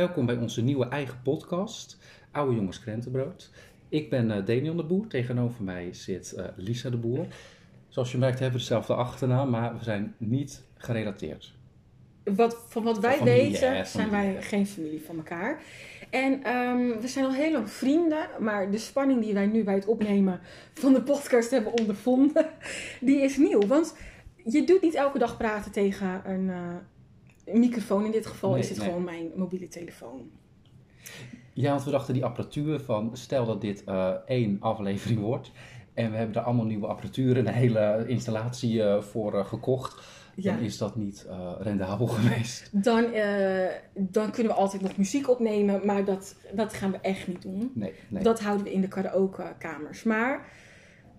Welkom bij onze nieuwe eigen podcast, Oude Jongens Krentenbrood. Ik ben uh, Daniel de Boer, tegenover mij zit uh, Lisa de Boer. Zoals je merkt hebben we dezelfde achternaam, maar we zijn niet gerelateerd. Wat, van wat wij familie, weten zijn wij geen familie van elkaar. En um, we zijn al heel lang vrienden, maar de spanning die wij nu bij het opnemen van de podcast hebben ondervonden, die is nieuw. Want je doet niet elke dag praten tegen een, uh, microfoon. In dit geval is het gewoon mijn mobiele telefoon. Ja, want we dachten die apparatuur van, stel dat dit uh, één aflevering wordt en we hebben er allemaal nieuwe apparatuur en een hele installatie uh, voor gekocht dan is dat niet rendabel geweest. Dan, dan kunnen we altijd nog muziek opnemen, maar dat, dat gaan we echt niet doen. Nee, nee. Dat houden we in de karaoke-kamers. Maar,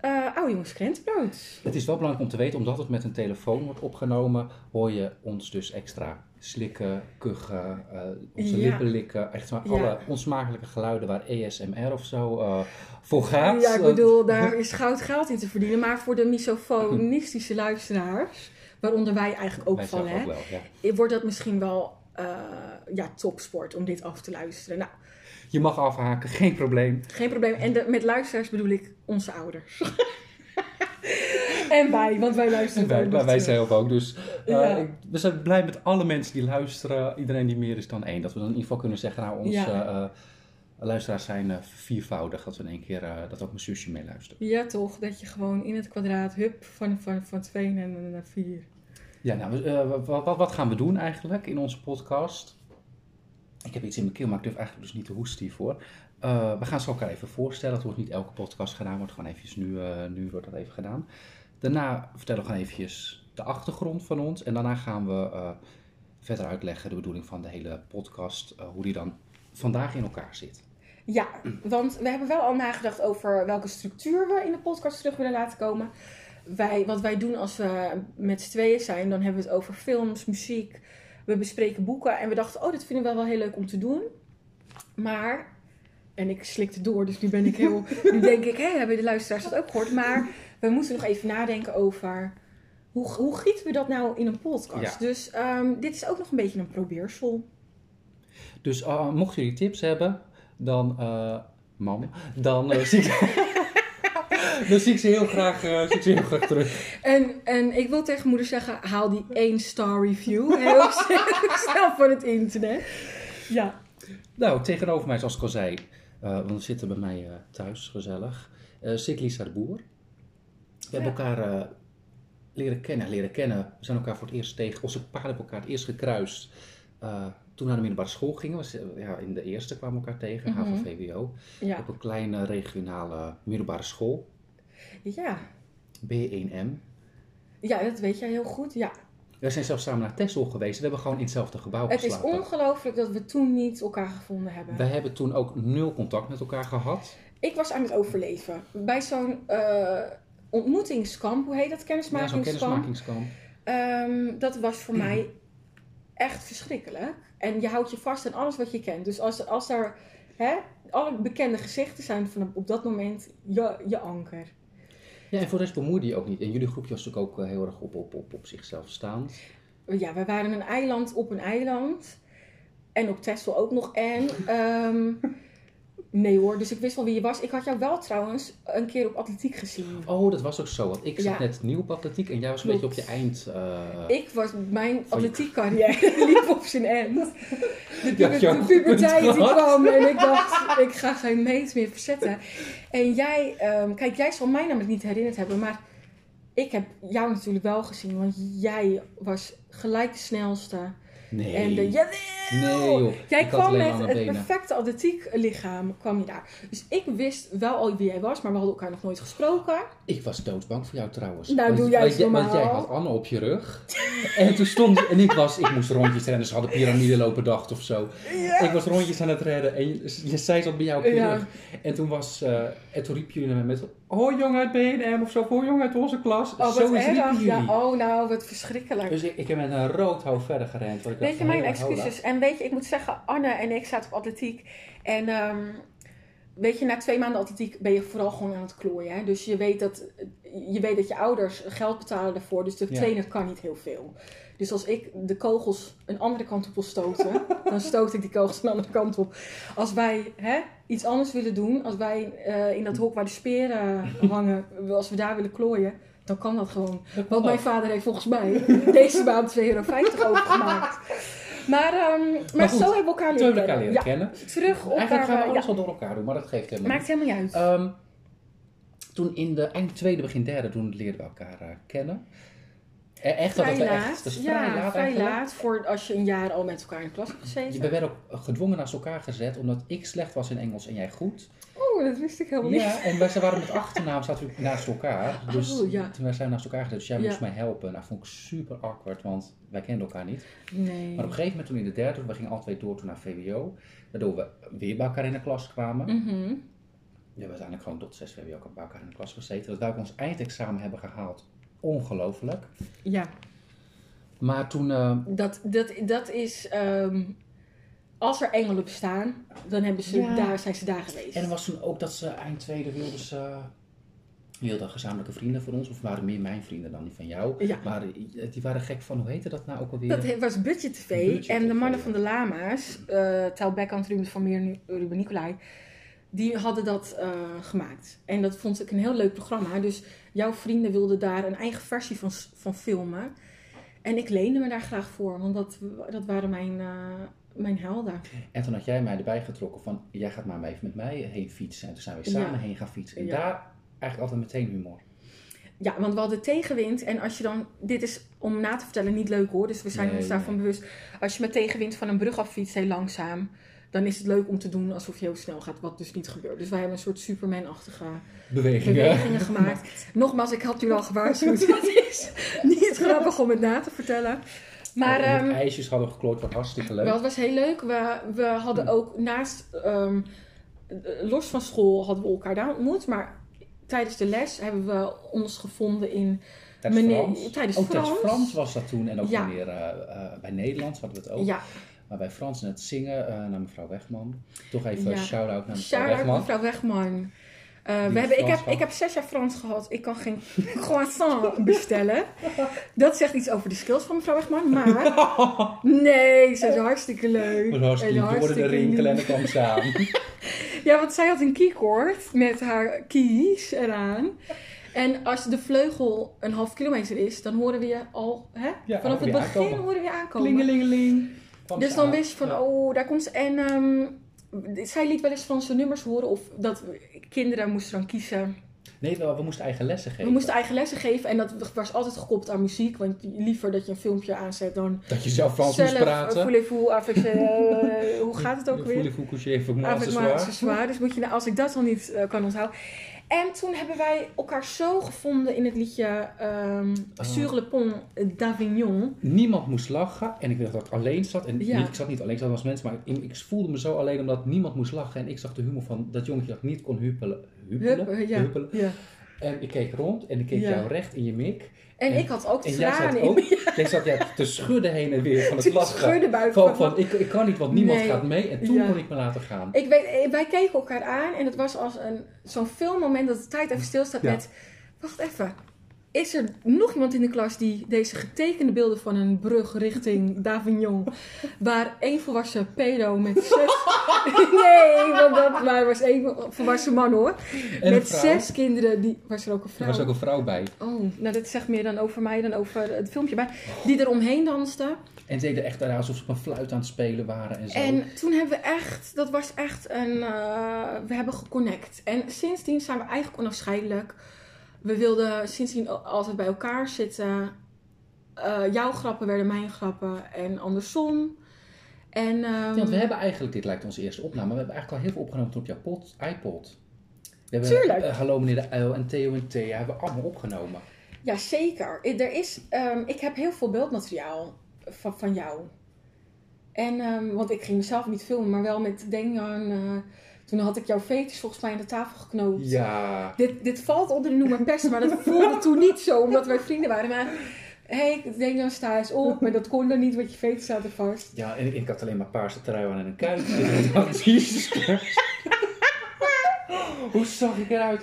uh, oude jongens, krentenbrood. Het is wel belangrijk om te weten, omdat het met een telefoon wordt opgenomen, hoor je ons dus extra slikken, kuchen, onze ja. lippen likken. Echt maar alle onsmakelijke geluiden waar ESMR of zo voor gaat. Ja, ik bedoel, daar is goud geld in te verdienen. Maar voor de misofonistische luisteraars waaronder wij eigenlijk ook vallen, hè, ja. wordt dat misschien wel uh, ja, topsport om dit af te luisteren. Nou, je mag afhaken, geen probleem. Geen probleem. En de, met luisteraars bedoel ik onze ouders. en wij, want wij luisteren wij, wij, wij zelf ook. Dus uh, ja. ik, we zijn blij met alle mensen die luisteren. Iedereen die meer is dan één. Dat we dan in ieder geval kunnen zeggen, nou, onze ja. uh, luisteraars zijn uh, viervoudig. Dat we in één keer, dat ook mijn zusje meeluistert. Ja, toch? Dat je gewoon in het kwadraat, hup, van, van, van twee naar, naar vier. Ja, nou, wat, wat, gaan we doen eigenlijk in onze podcast? Ik heb iets in mijn keel, maar ik durf eigenlijk dus niet te hoesten hiervoor. Uh, we gaan ze elkaar even voorstellen. Het wordt niet elke podcast gedaan, wordt gewoon eventjes nu, uh, nu wordt dat even gedaan. Daarna vertellen we gewoon eventjes de achtergrond van ons. En daarna gaan we verder uitleggen de bedoeling van de hele podcast, hoe die dan vandaag in elkaar zit. Ja, want we hebben wel al nagedacht over welke structuur we in de podcast terug willen laten komen wij, wat wij doen als we met z'n tweeën zijn, dan hebben we het over films, muziek. We bespreken boeken. En we dachten, oh, dit vinden we wel heel leuk om te doen. Maar, en ik slikte door, dus nu ben ik heel. nu denk ik, hé, hebben de luisteraars dat ook gehoord? Maar we moeten nog even nadenken over. Hoe, hoe gieten we dat nou in een podcast? Dus um, dit is ook nog een beetje een probeersel. Dus uh, mocht jullie tips hebben, dan. Uh, mam, dan uh, zie ik. Dan zie ik ze heel graag, uh, zie ik ze heel graag terug. En, en ik wil tegen moeder zeggen, haal die één star review heel snel van het internet. Ja. Nou, tegenover mij, zoals ik al zei, uh, want we zitten bij mij uh, thuis, gezellig, uh, zit Lisa de Boer. We ja. hebben elkaar leren kennen, leren kennen. We zijn elkaar voor het eerst tegen, onze paarden hebben elkaar het eerst gekruist. toen we naar de middelbare school gingen, was, ja, in de eerste kwamen we elkaar tegen, mm -hmm. HAVO-VWO. Ja. Op een kleine regionale middelbare school. Ja. B1M. Ja, dat weet jij heel goed, ja. We zijn zelfs samen naar Texel geweest. We hebben gewoon in hetzelfde gebouw het geslapen. Het is ongelooflijk dat we toen niet elkaar gevonden hebben. We hebben toen ook nul contact met elkaar gehad. Ik was aan het overleven. Bij zo'n uh, ontmoetingskamp, hoe heet dat? Kennismakingskamp. Ja, zo'n kennismakingskamp. Um, dat was voor mij echt verschrikkelijk. En je houdt je vast aan alles wat je kent. Dus als, als er hè, alle bekende gezichten zijn van op dat moment je, je anker. Ja, en voor de rest bemoeide je ook niet. En jullie groepje was natuurlijk ook eh, heel erg op, op, op, op zichzelf staand. Ja, we waren een eiland op een eiland. En op Texel ook nog. En um, Nee hoor, dus ik wist wel wie je was. Ik had jou wel trouwens een keer op atletiek gezien. Oh, dat was ook zo. Want ik zat net nieuw op atletiek en jij was een beetje op je eind. Uh, ik was, mijn atletiek carrière liep op zijn eind. De, ja, de puberteit die kwam en ik dacht, ik ga geen meet meer verzetten. En jij, um, kijk, jij zal mij namelijk niet herinnerd hebben, maar ik heb jou natuurlijk wel gezien. Want jij was gelijk de snelste. Nee. En de, Nee joh. Jij kwam met het perfecte atletiek lichaam, kwam je daar. Dus ik wist wel al wie jij was, maar we hadden elkaar nog nooit gesproken. Ik was doodsbang voor jou trouwens. Nou, want, doe jij want, normaal. want jij had Anne op je rug. en toen stond en ik was, ik moest rondjes rennen. Ze hadden piramide lopen dacht of zo. Ja. Ik was rondjes aan het redden en je, je zei zat bij jou op je Ja. rug. En toen was, uh, en toen riep jullie naar me met, hoi jongen uit BNM of zo, hoi jongen uit onze klas. Oh, wat zo is jullie. Ja, oh, nou, wat verschrikkelijk. Dus ik, ik heb met een rood hoofd verder gerend. want Ik Weet dacht je, mijn excuses. En weet je, ik moet zeggen, Anne en ik zaten op atletiek. En ehm, weet je, na twee maanden atletiek ben je vooral gewoon aan het klooien. Hè? Dus je weet, dat, je weet dat je ouders geld betalen daarvoor. Dus de Ja. trainer kan niet heel veel. Dus als ik de kogels een andere kant op wil stoten, dan stoot ik die kogels een andere kant op. Als wij hè, iets anders willen doen, als wij eh, in dat hok waar de speren hangen, als we daar willen klooien, dan kan dat gewoon. Want mijn vader heeft volgens mij deze maand 2,50 euro overgemaakt. Maar, ehm, maar, Maar goed, zo hebben we elkaar leren elkaar kennen. leren Ja, kennen. terug op Eigenlijk gaan we alles Ja, wel door elkaar doen, maar dat geeft helemaal maakt helemaal niet uit. Ehm, toen in de eind tweede, begin derde, toen leerden we elkaar eh, kennen. Eh, Echt dat vrij we laat. echt, dat is ja, vrij laat vrij laat voor als je een jaar al met elkaar in de klas hebt We gezeten. werden ook gedwongen naast elkaar gezet, omdat ik slecht was in Engels en jij goed. Oh, dat wist ik helemaal niet. Ja, en wij waren met achternaam zaten we naast elkaar. Dus Oh, ja. toen wij zijn naast elkaar gezet, dus jij moest mij helpen. Nou, vond ik super awkward, want wij kenden elkaar niet. Nee. Maar op een gegeven moment toen in de derde, we gingen alle twee door toen naar VWO. Waardoor we weer bij elkaar in de klas kwamen. Mhm. We hebben uiteindelijk gewoon tot zes VWO bij elkaar in de klas gezeten. Dat ook ons eindexamen hebben gehaald. Ongelooflijk. Ja, Maar toen, eh, dat, dat, dat is... ehm, als er engelen bestaan, dan hebben ze, Ja. daar, zijn ze daar geweest. en er was toen ook dat ze eind tweede wilden ze... wilden gezamenlijke vrienden voor ons, of waren meer mijn vrienden dan die van jou. Ja. Maar die waren gek van, hoe heette dat nou ook alweer? Dat was Budget TV. Budget en de mannen ja. van de Lama's, eh Tel Bekkant, Ruben van Meer en Ruben Nicolai, die hadden dat eh, gemaakt. En dat vond ik een heel leuk programma. Dus jouw vrienden wilden daar een eigen versie van, van filmen. En ik leende me daar graag voor, want dat, dat waren mijn, eh, mijn helden. En toen had jij mij erbij getrokken van, jij gaat maar even met mij heen fietsen. En toen zijn we samen Ja. heen gaan fietsen. En Ja. daar eigenlijk altijd meteen humor. Ja, want we hadden tegenwind. En als je dan. Dit is om na te vertellen niet leuk hoor. Dus we zijn Nee, ons daarvan bewust. Als je met tegenwind van een brug af fietst, heel langzaam. Dan is het leuk om te doen alsof je heel snel gaat. Wat dus niet gebeurt. Dus wij hebben een soort Superman-achtige Bewegingen. bewegingen gemaakt. Nogmaals, ik had u al gewaarschuwd. het is niet grappig om het na te vertellen. Maar. Oh, ehm, ijsjes hadden we geklooid, wat hartstikke leuk. het was heel leuk. We, we hadden ook naast, ehm, eh, los van school hadden we elkaar daar ontmoet. Maar tijdens de les hebben we ons gevonden in, Tijdens meneer- Frans. tijdens ook tijdens Frans. Frans was dat toen. En ook Ja. eh, eh, bij Nederlands hadden we het ook. ja, Maar bij Frans en het zingen eh, naar mevrouw Wegman. Toch even Ja. een shout-out naar mevrouw shout-out Wegman. mevrouw Wegman. Eh, we hebben, ik, heb, ik heb zes jaar Frans gehad. Ik kan geen croissant bestellen. Dat zegt iets over de skills van mevrouw Wegman. Maar nee, ze is hartstikke leuk. Was hartstikke En hoorde de hartstikke rinkelen en kwam aan. Ja, want zij had een keycord met haar keys eraan. En als de vleugel een half kilometer is, dan horen we je al, hè? Ja, Vanaf het begin aankomen. horen we je aankomen. Klingelingeling. Dus dan wist je van, Ja. oh, daar komt ze. En ehm, zij liet wel eens van zijn nummers horen. Of dat kinderen moesten dan kiezen. Nee, we, we moesten eigen lessen geven. We moesten eigen lessen geven. En dat was altijd gekoppeld aan muziek. Want liever dat je een filmpje aanzet dan Dat je zelf Frans zelf. moest praten. voulez-vous avec, eh, hoe gaat het ook weer? Voulez-vous coucher avec moi accessoire. Dus moet je, als ik dat dan niet eh, kan onthouden. En toen hebben wij elkaar zo gevonden in het liedje Oh. Sur le pont d'Avignon. Niemand moest lachen en ik dacht dat ik alleen zat. En Ja. niet, ik zat niet alleen, ik zat als mensen, maar ik, ik voelde me zo alleen omdat niemand moest lachen. En ik zag de humor van dat jongetje dat niet kon huppelen. Huppelen? Hup, ja, Huppelen. ja. En ik keek rond en ik keek jou recht in je mik. En, En- ik had ook jij tranen zat in jij zat ja, te schudden heen en weer van het lachen. buiten Van, van- ik, ik kan niet, want niemand Nee. gaat mee. En toen Ja. kon ik me laten gaan. Ik weet, eh, wij keken elkaar aan en het was als een, zo'n filmmoment dat de tijd even stilstaat met... Wacht even, is er nog iemand in de klas die deze getekende beelden van een brug richting Davignon... waar één volwassen pedo met zes... nee, want dat maar was één volwassen man hoor. En met zes kinderen, die, was er ook een Er vrouw. was ook een vrouw bij. Oh, nou dat zegt meer dan over mij dan over het filmpje. Maar die er omheen danste. En ze deden echt alsof ze op een fluit aan het spelen waren en zo. En toen hebben we echt, dat was echt een, eh, we hebben geconnect. En sindsdien zijn we eigenlijk onafscheidelijk. We wilden sindsdien al- altijd bij elkaar zitten. Eh, jouw grappen werden mijn grappen en andersom. En, ehm, Ja, we hebben eigenlijk, dit lijkt onze eerste opname, maar we hebben eigenlijk al heel veel opgenomen op jouw pod, iPod. We hebben Tuurlijk. eh, Hallo meneer de Uil en Theo en Thea hebben we allemaal opgenomen. Ja, zeker. Er is, ehm, ik heb heel veel beeldmateriaal van, van jou. En, ehm, want ik ging mezelf niet filmen, maar wel met Denjan. eh toen had ik jouw veters volgens mij aan de tafel geknoopt. Ja. Dit, dit valt onder de noemer pest, maar dat voelde toen niet zo, omdat wij vrienden waren. Maar hé, hey, ik denk dan sta eens op, maar dat kon dan niet, want je veters zaten vast. Ja, en ik, ik had alleen maar paarse trui aan en een kuit. En ik dacht, Jezus. Hoe zag ik eruit?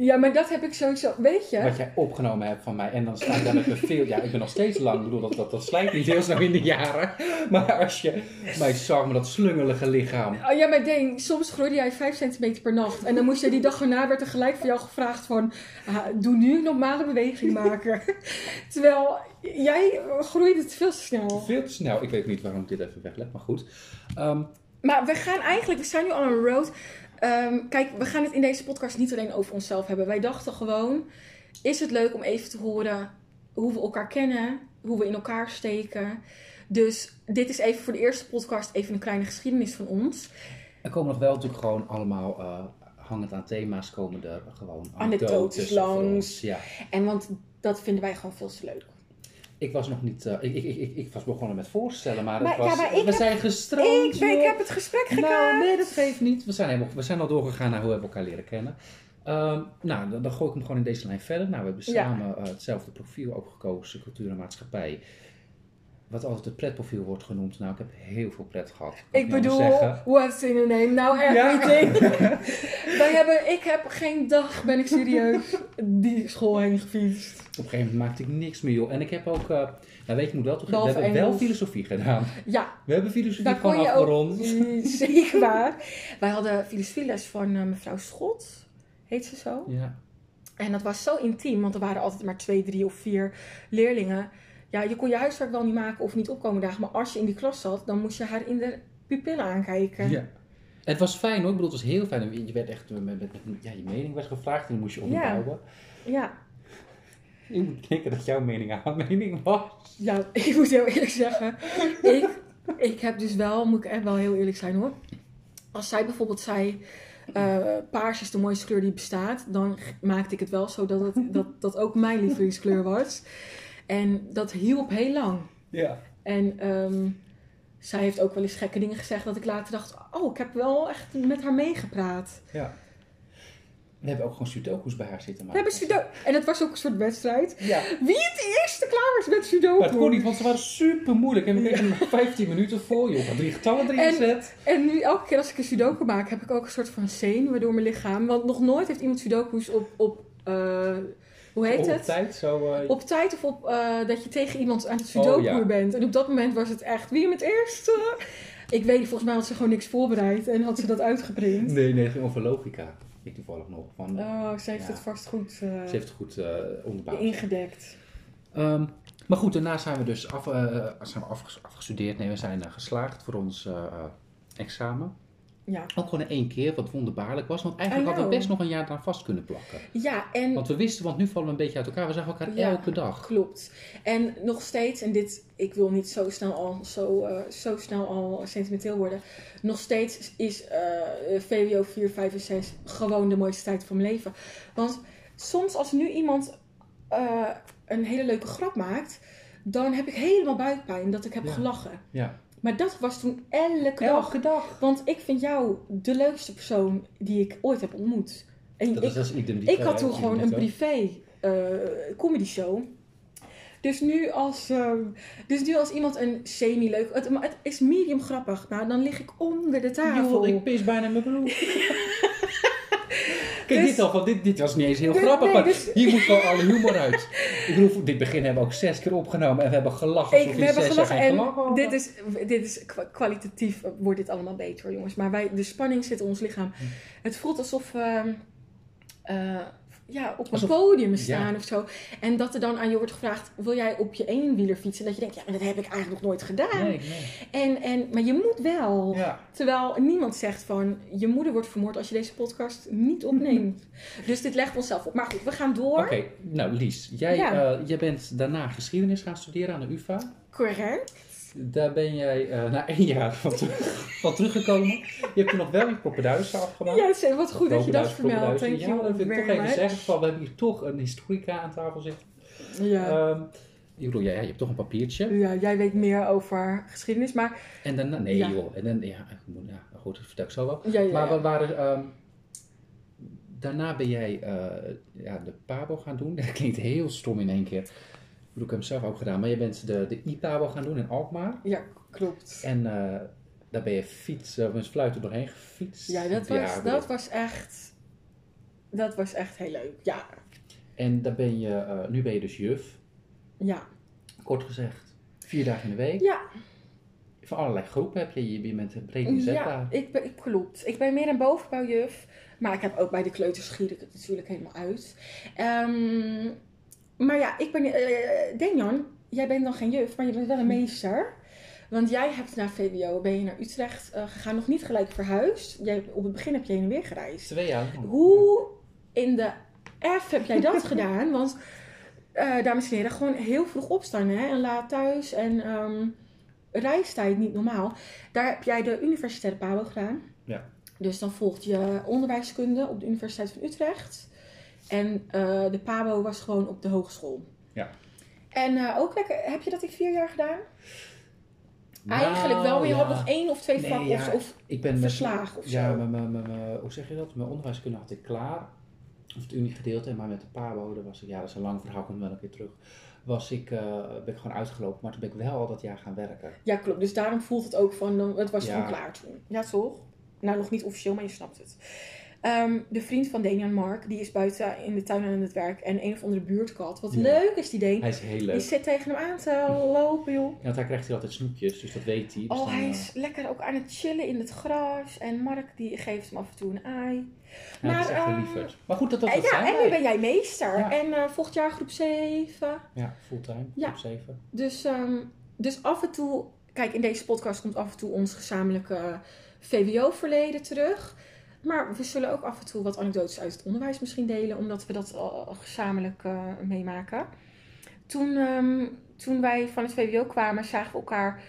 Ja, maar dat heb ik sowieso, weet je? Wat jij opgenomen hebt van mij. En dan sta ik daar met mijn veel... Ja, ik ben nog steeds lang. Ik bedoel, dat, dat, dat slijt niet heel snel in de jaren. Maar als je mij zag met dat slungelige lichaam. Oh, ja, maar Deen, soms groeide jij 5 centimeter per nacht. En dan moest je die dag erna, werd er gelijk van jou gevraagd van... ah, doe nu een normale beweging maken. Terwijl jij groeide het veel te snel. Veel te snel. Ik weet niet waarom ik dit even wegleg, maar goed. Ehm, Maar we gaan eigenlijk, we zijn nu al on een road. Ehm, kijk, we gaan het in deze podcast niet alleen over onszelf hebben. Wij dachten gewoon, is het leuk om even te horen hoe we elkaar kennen, hoe we in elkaar steken. Dus dit is even voor de eerste podcast even een kleine geschiedenis van ons. er komen nog wel natuurlijk gewoon allemaal... eh, hangend aan thema's komen er gewoon Anekdotes langs. ons. Ja. En want dat vinden wij gewoon veel te leuk. Ik was nog niet... eh, ik, ik, ik, ik was begonnen met voorstellen, maar, Maar- het was, ja, maar ik we heb- zijn gestroomd, Ik, ben- ik heb het gesprek. Nou, nee, dat geeft niet. We zijn, helemaal, we zijn al doorgegaan naar hoe we elkaar leren kennen. Ehm, nou, dan, dan gooi ik hem gewoon in deze lijn verder. Nou, we hebben Ja. samen eh, hetzelfde profiel ook gekozen, cultuur en maatschappij. Wat altijd het pretprofiel wordt genoemd. Nou, ik heb heel veel pret gehad. Ik anders bedoel, what's in a name? Nou, everything. Wij hebben, ik heb geen dag, ben ik serieus, die school heen gefietst. Op een gegeven moment maakte ik niks meer, joh. En ik heb ook... nou, weet je, moet wel toegeven, we hebben wel filosofie gedaan. Ja, We hebben filosofie daar gewoon afgerond. Zeker waar. Wij hadden filosofieles van eh, mevrouw Schot, heet ze zo. Ja. En dat was zo intiem, want er waren altijd maar twee, drie of vier leerlingen. Ja, je kon je huiswerk wel niet maken of niet opkomen dagen, maar als je in die klas zat, dan moest je haar in de pupillen aankijken. Ja. Het was fijn hoor, ik bedoel, het was heel fijn. Je werd echt, met, met, met- ja, je mening werd gevraagd en die moest je onderbouwen. ja. Ik moet denken dat jouw mening haar mening was. Ja, ik moet heel eerlijk zeggen. Ik, ik heb dus wel, moet ik echt wel heel eerlijk zijn hoor. Als zij bijvoorbeeld zei, eh, paars is de mooiste kleur die bestaat, dan maakte ik het wel zo dat het, dat, dat ook mijn lievelingskleur was. En dat hielp heel lang. Ja. En ehm, zij heeft ook wel eens gekke dingen gezegd dat ik later dacht, oh, ik heb wel echt met haar meegepraat. ja. We hebben ook gewoon sudoku's bij haar zitten We maken. hebben sudoku. En het was ook een soort wedstrijd. Ja. Wie het eerste klaar was met sudoku. Maar het kon niet, want ze waren super moeilijk. En we kregen maar 15 minuten voor. Je had drie getallen erin En- gezet. En nu elke keer als ik een sudoku maak, heb ik ook een soort van zenuwen door mijn lichaam. Want nog nooit heeft iemand sudoku's op, op eh, hoe heet Op het? tijd, zo... eh, Op tijd of op eh, dat je tegen iemand aan het sudoku Oh, ja. bent. En op dat moment was het echt, wie hem het eerste? Ik weet volgens mij had ze gewoon niks voorbereid en had ze dat uitgeprint. Nee, nee, het ging over logica. Ik toevallig nog. Van, Oh, ze heeft Ja. het vast goed eh, Ze heeft het goed eh onderbouwd. ingedekt. Ehm, maar goed, daarna zijn we dus af, eh, zijn we afges- afgestudeerd. Nee, we zijn eh, geslaagd voor ons eh, eh, examen. Ja. Ook gewoon in één keer, wat wonderbaarlijk was. Want eigenlijk hadden we best nog een jaar eraan vast kunnen plakken. Ja, en Want we wisten, want nu vallen we een beetje uit elkaar. We zagen elkaar Ja. elke dag. Klopt. En nog steeds, en dit, ik wil niet zo snel al, zo, eh, zo snel al sentimenteel worden. Nog steeds is eh, VWO 4, 5 en 6 gewoon de mooiste tijd van mijn leven. Want soms als nu iemand eh, een hele leuke grap maakt, dan heb ik helemaal buikpijn dat ik heb Ja. gelachen. Ja. Maar dat was toen elke dag. Elke dag. Want ik vind jou de leukste persoon die ik ooit heb ontmoet. En Dat ik, is als idem ik had toen gewoon een privé eh comedy show. Dus nu, als, ehm, dus nu als iemand een semi-leuk... Het, maar het is medium grappig. Nou, dan lig ik onder de tafel. Joh, ik pis bijna in mijn broek. Kijk, Dus- dit, al, van, dit, dit was niet eens heel Dit- grappig, nee, maar dus- hier moet wel alle humor uit. Ik bedoel, dit begin hebben we ook zes keer opgenomen en we hebben gelachen. Ik, we hebben gelachen en gelach hadden. dit is, dit is kwa- kwalitatief eh, wordt dit allemaal beter jongens. Maar wij, de spanning zit in ons lichaam. Hm. Het voelt alsof we eh, ja, op een Alsof- podium staan ja. of zo. En dat er dan aan je wordt gevraagd, wil jij op je eenwieler fietsen? Dat je denkt, ja, maar dat heb ik eigenlijk nog nooit gedaan. Nee, nee. En, en, maar je moet wel. Ja. Terwijl niemand zegt van, je moeder wordt vermoord als je deze podcast niet opneemt. dus dit legt onszelf op. Maar goed, we gaan door. Oké, nou Lies, jij, Ja. eh, jij bent daarna geschiedenis gaan studeren aan de UvA. Correct. Daar ben jij eh, na één jaar van, terug, van teruggekomen. Je hebt toen nog wel je poppenduizen afgemaakt. Ja, zeg, wat goed dat je dat vermeldt. Ja, dat you wil ik toch even zeggen. Van, we hebben hier toch een historica aan tafel zitten. Ja. Ehm, ik bedoel, ja, ja, je hebt toch een papiertje. ja, jij weet meer over geschiedenis, maar... En daarna, nee Ja. joh, en dan, ja, ja, goed, dat vertel ik zo wel. Ja, ja, Maar we waren, ehm, daarna ben jij eh, ja, de PABO gaan doen. Dat klinkt heel stom in één keer. Hem zelf ook gedaan. Maar je bent de, de IPABO gaan doen in Alkmaar. Ja, klopt. En eh, daar ben je fiets, of een fluiten doorheen gefietst. Ja, dat was, dat was echt... Dat was echt heel leuk. Ja, En dan ben je, eh, nu ben je dus juf. ja. Kort gezegd, vier dagen in de week. Ja, Van allerlei groepen heb je, je bent breed inzetbaar. ja ik ben, ik, klopt. Ik ben meer een bovenbouwjuf. Maar ik heb ook bij de kleuters schier ik het natuurlijk helemaal uit. Ehm, maar ja, ik ben... Denjan, jij bent dan geen juf, maar je bent wel een meester. Want jij hebt na VWO, ben je naar Utrecht eh, gegaan, nog niet gelijk verhuisd. Jij, op het begin heb je heen en weer gereisd. Twee jaar. Hoe in de F heb jij dat gedaan? Want, eh dames en heren, gewoon heel vroeg opstaan hè? en laat thuis. En ehm, reistijd niet normaal. Daar heb jij de universitaire PABO gedaan. Ja. Dus dan volgt je onderwijskunde op de Universiteit van Utrecht. En eh, de PABO was gewoon op de hogeschool. Ja. En eh, ook lekker, heb je dat in vier jaar gedaan? Eigenlijk wel, maar je Nou, had nog één of twee Nee, vakken ja, of, of Ik ben met- verslagen of Ja, zo. mijn- hoe zeg je dat? Mijn onderwijskunde had ik klaar. Of het uniegedeelte, maar met de PABO, dat was ik, ja, dat is een lang verhaal, komt wel een keer terug. Was ik, eh, ben ik gewoon uitgelopen, maar toen ben ik wel al dat jaar gaan werken. Ja, klopt. Dus daarom voelt het ook van, het was Ja. gewoon klaar toen. Ja, toch? Nou, nog niet officieel, maar je snapt het. Ehm, de vriend van Danian Mark, die is buiten in de tuin aan het werk. En een of andere buurtkat. Wat Ja. leuk is die Deen. Hij is heel Die leuk. zit tegen hem aan te lopen, joh. Ja, want hij krijgt hier altijd snoepjes, dus dat weet hij. Dus Oh, dan, hij eh, is lekker ook aan het chillen in het gras. En Mark, die geeft hem af en toe een ei. ja, hij is maar, lieverd. Maar goed, dat, dat, En dat ja, zijn en nu ben jij meester. Ja. En eh, volgend jaar groep 7. Ja, fulltime, Ja. op 7. Dus, ehm, dus af en toe, kijk, in deze podcast komt af en toe ons gezamenlijke VWO-verleden terug. Maar we zullen ook af en toe wat anekdotes uit het onderwijs misschien delen, omdat we dat al gezamenlijk eh, meemaken. Toen, ehm, toen wij van het VWO kwamen, zagen we elkaar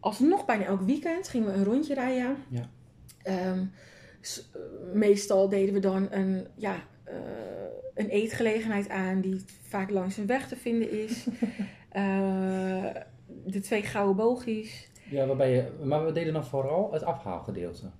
alsnog bijna elk weekend. Gingen we een rondje rijden. Ja. Ehm, eh, meestal deden we dan een, ja, eh, een eetgelegenheid aan die vaak langs een weg te vinden is. De twee gouden bogies. Ja, waarbij je, maar we deden dan vooral het afhaalgedeelte.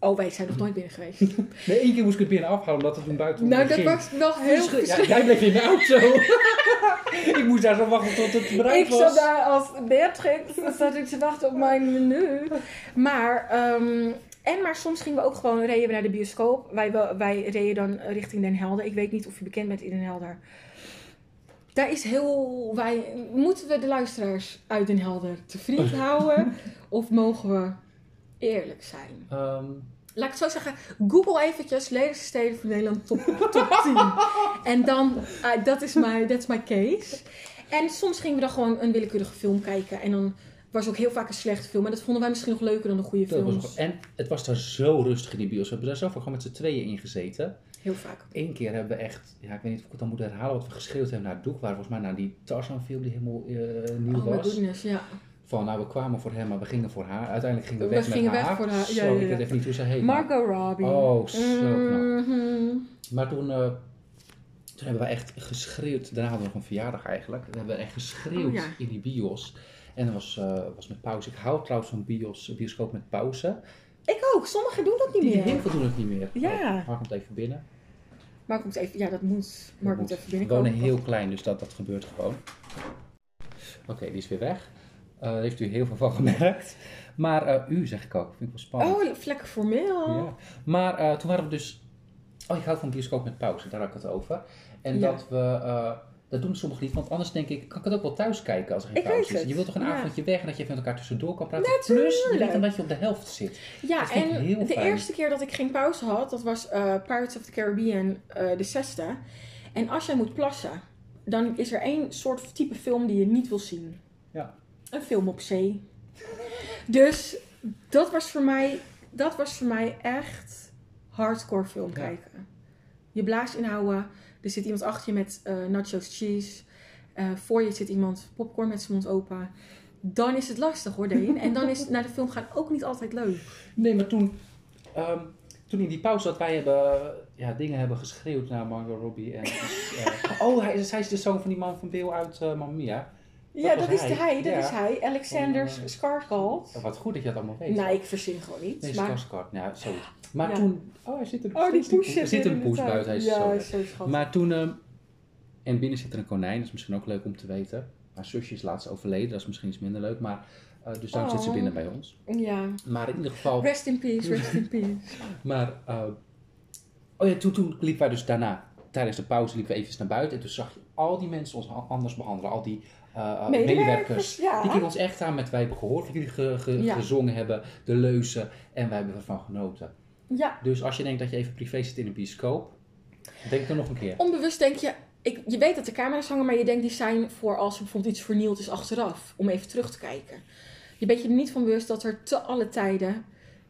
Oh, wij zijn nog nooit binnen geweest. Nee, één keer moest ik het binnen afhalen, omdat het toen buiten nou, dat ging. was wel heel Verschil- Ja, jij bleef in de auto. ik moest daar zo wachten tot het bereikt Ik was. zat daar als Beatrix, dan zat ik te wachten op mijn menu. Maar, ehm, en maar soms gingen we ook gewoon, reden we naar de bioscoop. Wij, wij reden dan richting Den Helder. Ik weet niet of je bekend bent in Den Helder. Daar is heel, wij, moeten we de luisteraars uit Den Helder te vriend houden? of mogen we eerlijk zijn? Ehm, Laat ik het zo zeggen, google eventjes lelijkste steden van Nederland top, top 10. En dan, eh, dat is my, that's my case. En soms gingen we dan gewoon een willekeurige film kijken. En dan was ook heel vaak een slechte film. Maar dat vonden wij misschien nog leuker dan de goede ook- en het was daar zo rustig in die bios. We hebben daar zelf ook gewoon met z'n tweeën in gezeten. Heel vaak. Eén keer hebben we echt, ja, ik weet niet of ik het dan moet herhalen, wat we geschreeuwd hebben naar het doek. Waar volgens mij naar die Tarzan film die helemaal eh, nieuw Oh was. goodness, ja. Van, nou, we kwamen voor hem, maar we gingen voor haar. Uiteindelijk gingen we, We weg gingen met weg haar. voor haar, ja, Zo, ja, ik weet even niet hoe ze heet. Margot Robbie. Oh, zo. Mhm. Maar toen, eh, toen hebben we echt geschreeuwd. Daarna hadden we nog een verjaardag eigenlijk. We hebben echt geschreeuwd Oh, in die bios. En dat was, eh, was met pauze. Ik hou trouwens van bios, bioscoop met pauze. Ik ook. Sommigen doen dat niet Die meer. heel veel doen het niet meer. Ja. Mark komt even binnen. Maar komt even, ja, dat moet. Mark moet even We binnenkomen. wonen heel klein, dus dat, dat gebeurt gewoon. Oké, die is weer weg. Eh, daar heeft u heel veel van gemerkt. Maar eh, u zeg ik ook, vind ik wel spannend. Oh, lekker formeel. Ja. Maar eh, toen waren we dus. Oh, ik hou van bioscoop met pauze, daar had ik het over. En Ja. dat we. dat doen sommigen niet, want anders denk ik, kan ik het ook wel thuis kijken als er geen Ik pauze is. Je wilt toch een ja. avondje weg en dat je even met elkaar tussendoor kan praten. Plus, je Natuurlijk. weet dan dat je op de helft zit. Ja, Dat en heel de fijn. eerste keer dat ik geen pauze had, dat was Pirates of the Caribbean, de zesde. En als jij moet plassen, dan is er één soort type film die je niet wil zien. Ja. Een film op zee. Dus dat was voor mij, dat was voor mij echt hardcore film Ja. kijken. Je blaas inhouden, er zit iemand achter je met eh, nachos cheese. Eh, voor je zit iemand popcorn met zijn mond open. Dan is het lastig hoor, Deen. En dan is naar de film gaan ook niet altijd leuk. Nee, maar toen. ehm, toen in die pauze dat wij hebben, ja, dingen hebben geschreeuwd naar Margot Robbie. En, eh, oh, hij, zij is de zoon van die man van Bill uit Mamma Mia. Ja, dat is hij. hij. Dat Ja. is hij. Alexander eh, Skarsgård. Oh, wat goed dat je dat allemaal weet. Nee, ik verzin gewoon niet. Nee, maar... Skarsgård. Ja, zoiets. Maar Ja. toen... Oh, hij zit er Oh, die poes Er zit een poes buiten. Hij is Ja, zo schattig. Maar toen... ehm, en binnen zit er een konijn. Dat is misschien ook leuk om te weten. Haar zusje is laatst overleden. Dat is misschien iets minder leuk. Maar... eh, dus daarom zit ze Oh. binnen bij ons. Ja. Maar in ieder geval... Rest in peace, rest in peace. Maar... eh, Oh ja, toen, toen liepen wij dus daarna, tijdens de pauze liepen we even naar buiten. En toen zag je al die mensen ons anders behandelen. Al die eh, Medewerkers, medewerkers. ja. Die keken ons echt aan met wij hebben gehoord wat jullie ge- ge- Ja. gezongen hebben. De leuzen. En wij hebben ervan genoten. Ja, Dus als je denkt dat je even privé zit in een bioscoop. Denk dan nog een keer. onbewust denk je, ik, je weet dat de camera's hangen, maar je denkt die zijn voor als er bijvoorbeeld iets vernield is achteraf, om even terug te kijken. Je bent je er niet van bewust dat er te alle tijden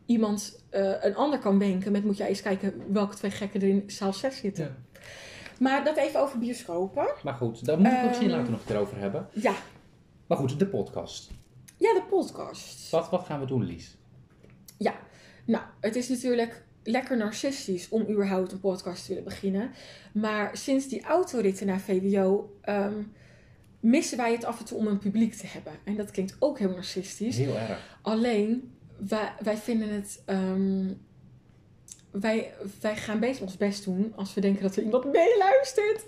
iemand eh, een ander kan wenken met moet je eens kijken welke twee gekken er in zaal 6 zitten. Ja. Maar dat even over bioscopen. Maar goed, daar moet ik het misschien Ehm. later nog een keer over hebben. Ja, Maar goed, de podcast. ja de podcast. Wat, wat gaan we doen, Lies? Ja, nou, het is natuurlijk lekker narcistisch om überhaupt een podcast te willen beginnen. Maar sinds die autoritten naar VWO ehm, missen wij het af en toe om een publiek te hebben. En dat klinkt ook heel narcistisch. Heel erg. Alleen, wij, wij vinden het... ehm, wij, wij gaan beter ons best doen als we denken dat er iemand meeluistert.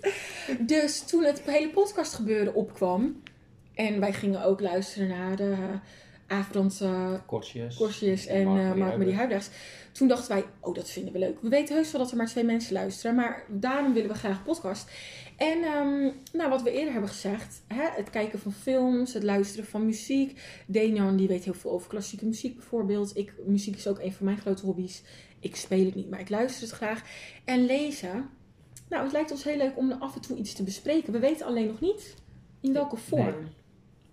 Dus toen het hele podcast gebeuren opkwam... En wij gingen ook luisteren naar de avond... eh, Kortjes. Korsjes en Mark eh, Mark Marie. Huibrechts. Toen dachten wij, oh dat vinden we leuk. We weten heus wel dat er maar twee mensen luisteren, maar daarom willen we graag podcast. En ehm, nou, wat we eerder hebben gezegd, hè, het kijken van films, het luisteren van muziek. Denian die weet heel veel over klassieke muziek bijvoorbeeld. Ik, muziek is ook een van mijn grote hobby's. Ik speel het niet, maar ik luister het graag. En lezen, nou het lijkt ons heel leuk om af en toe iets te bespreken. We weten alleen nog niet in welke vorm. Nee.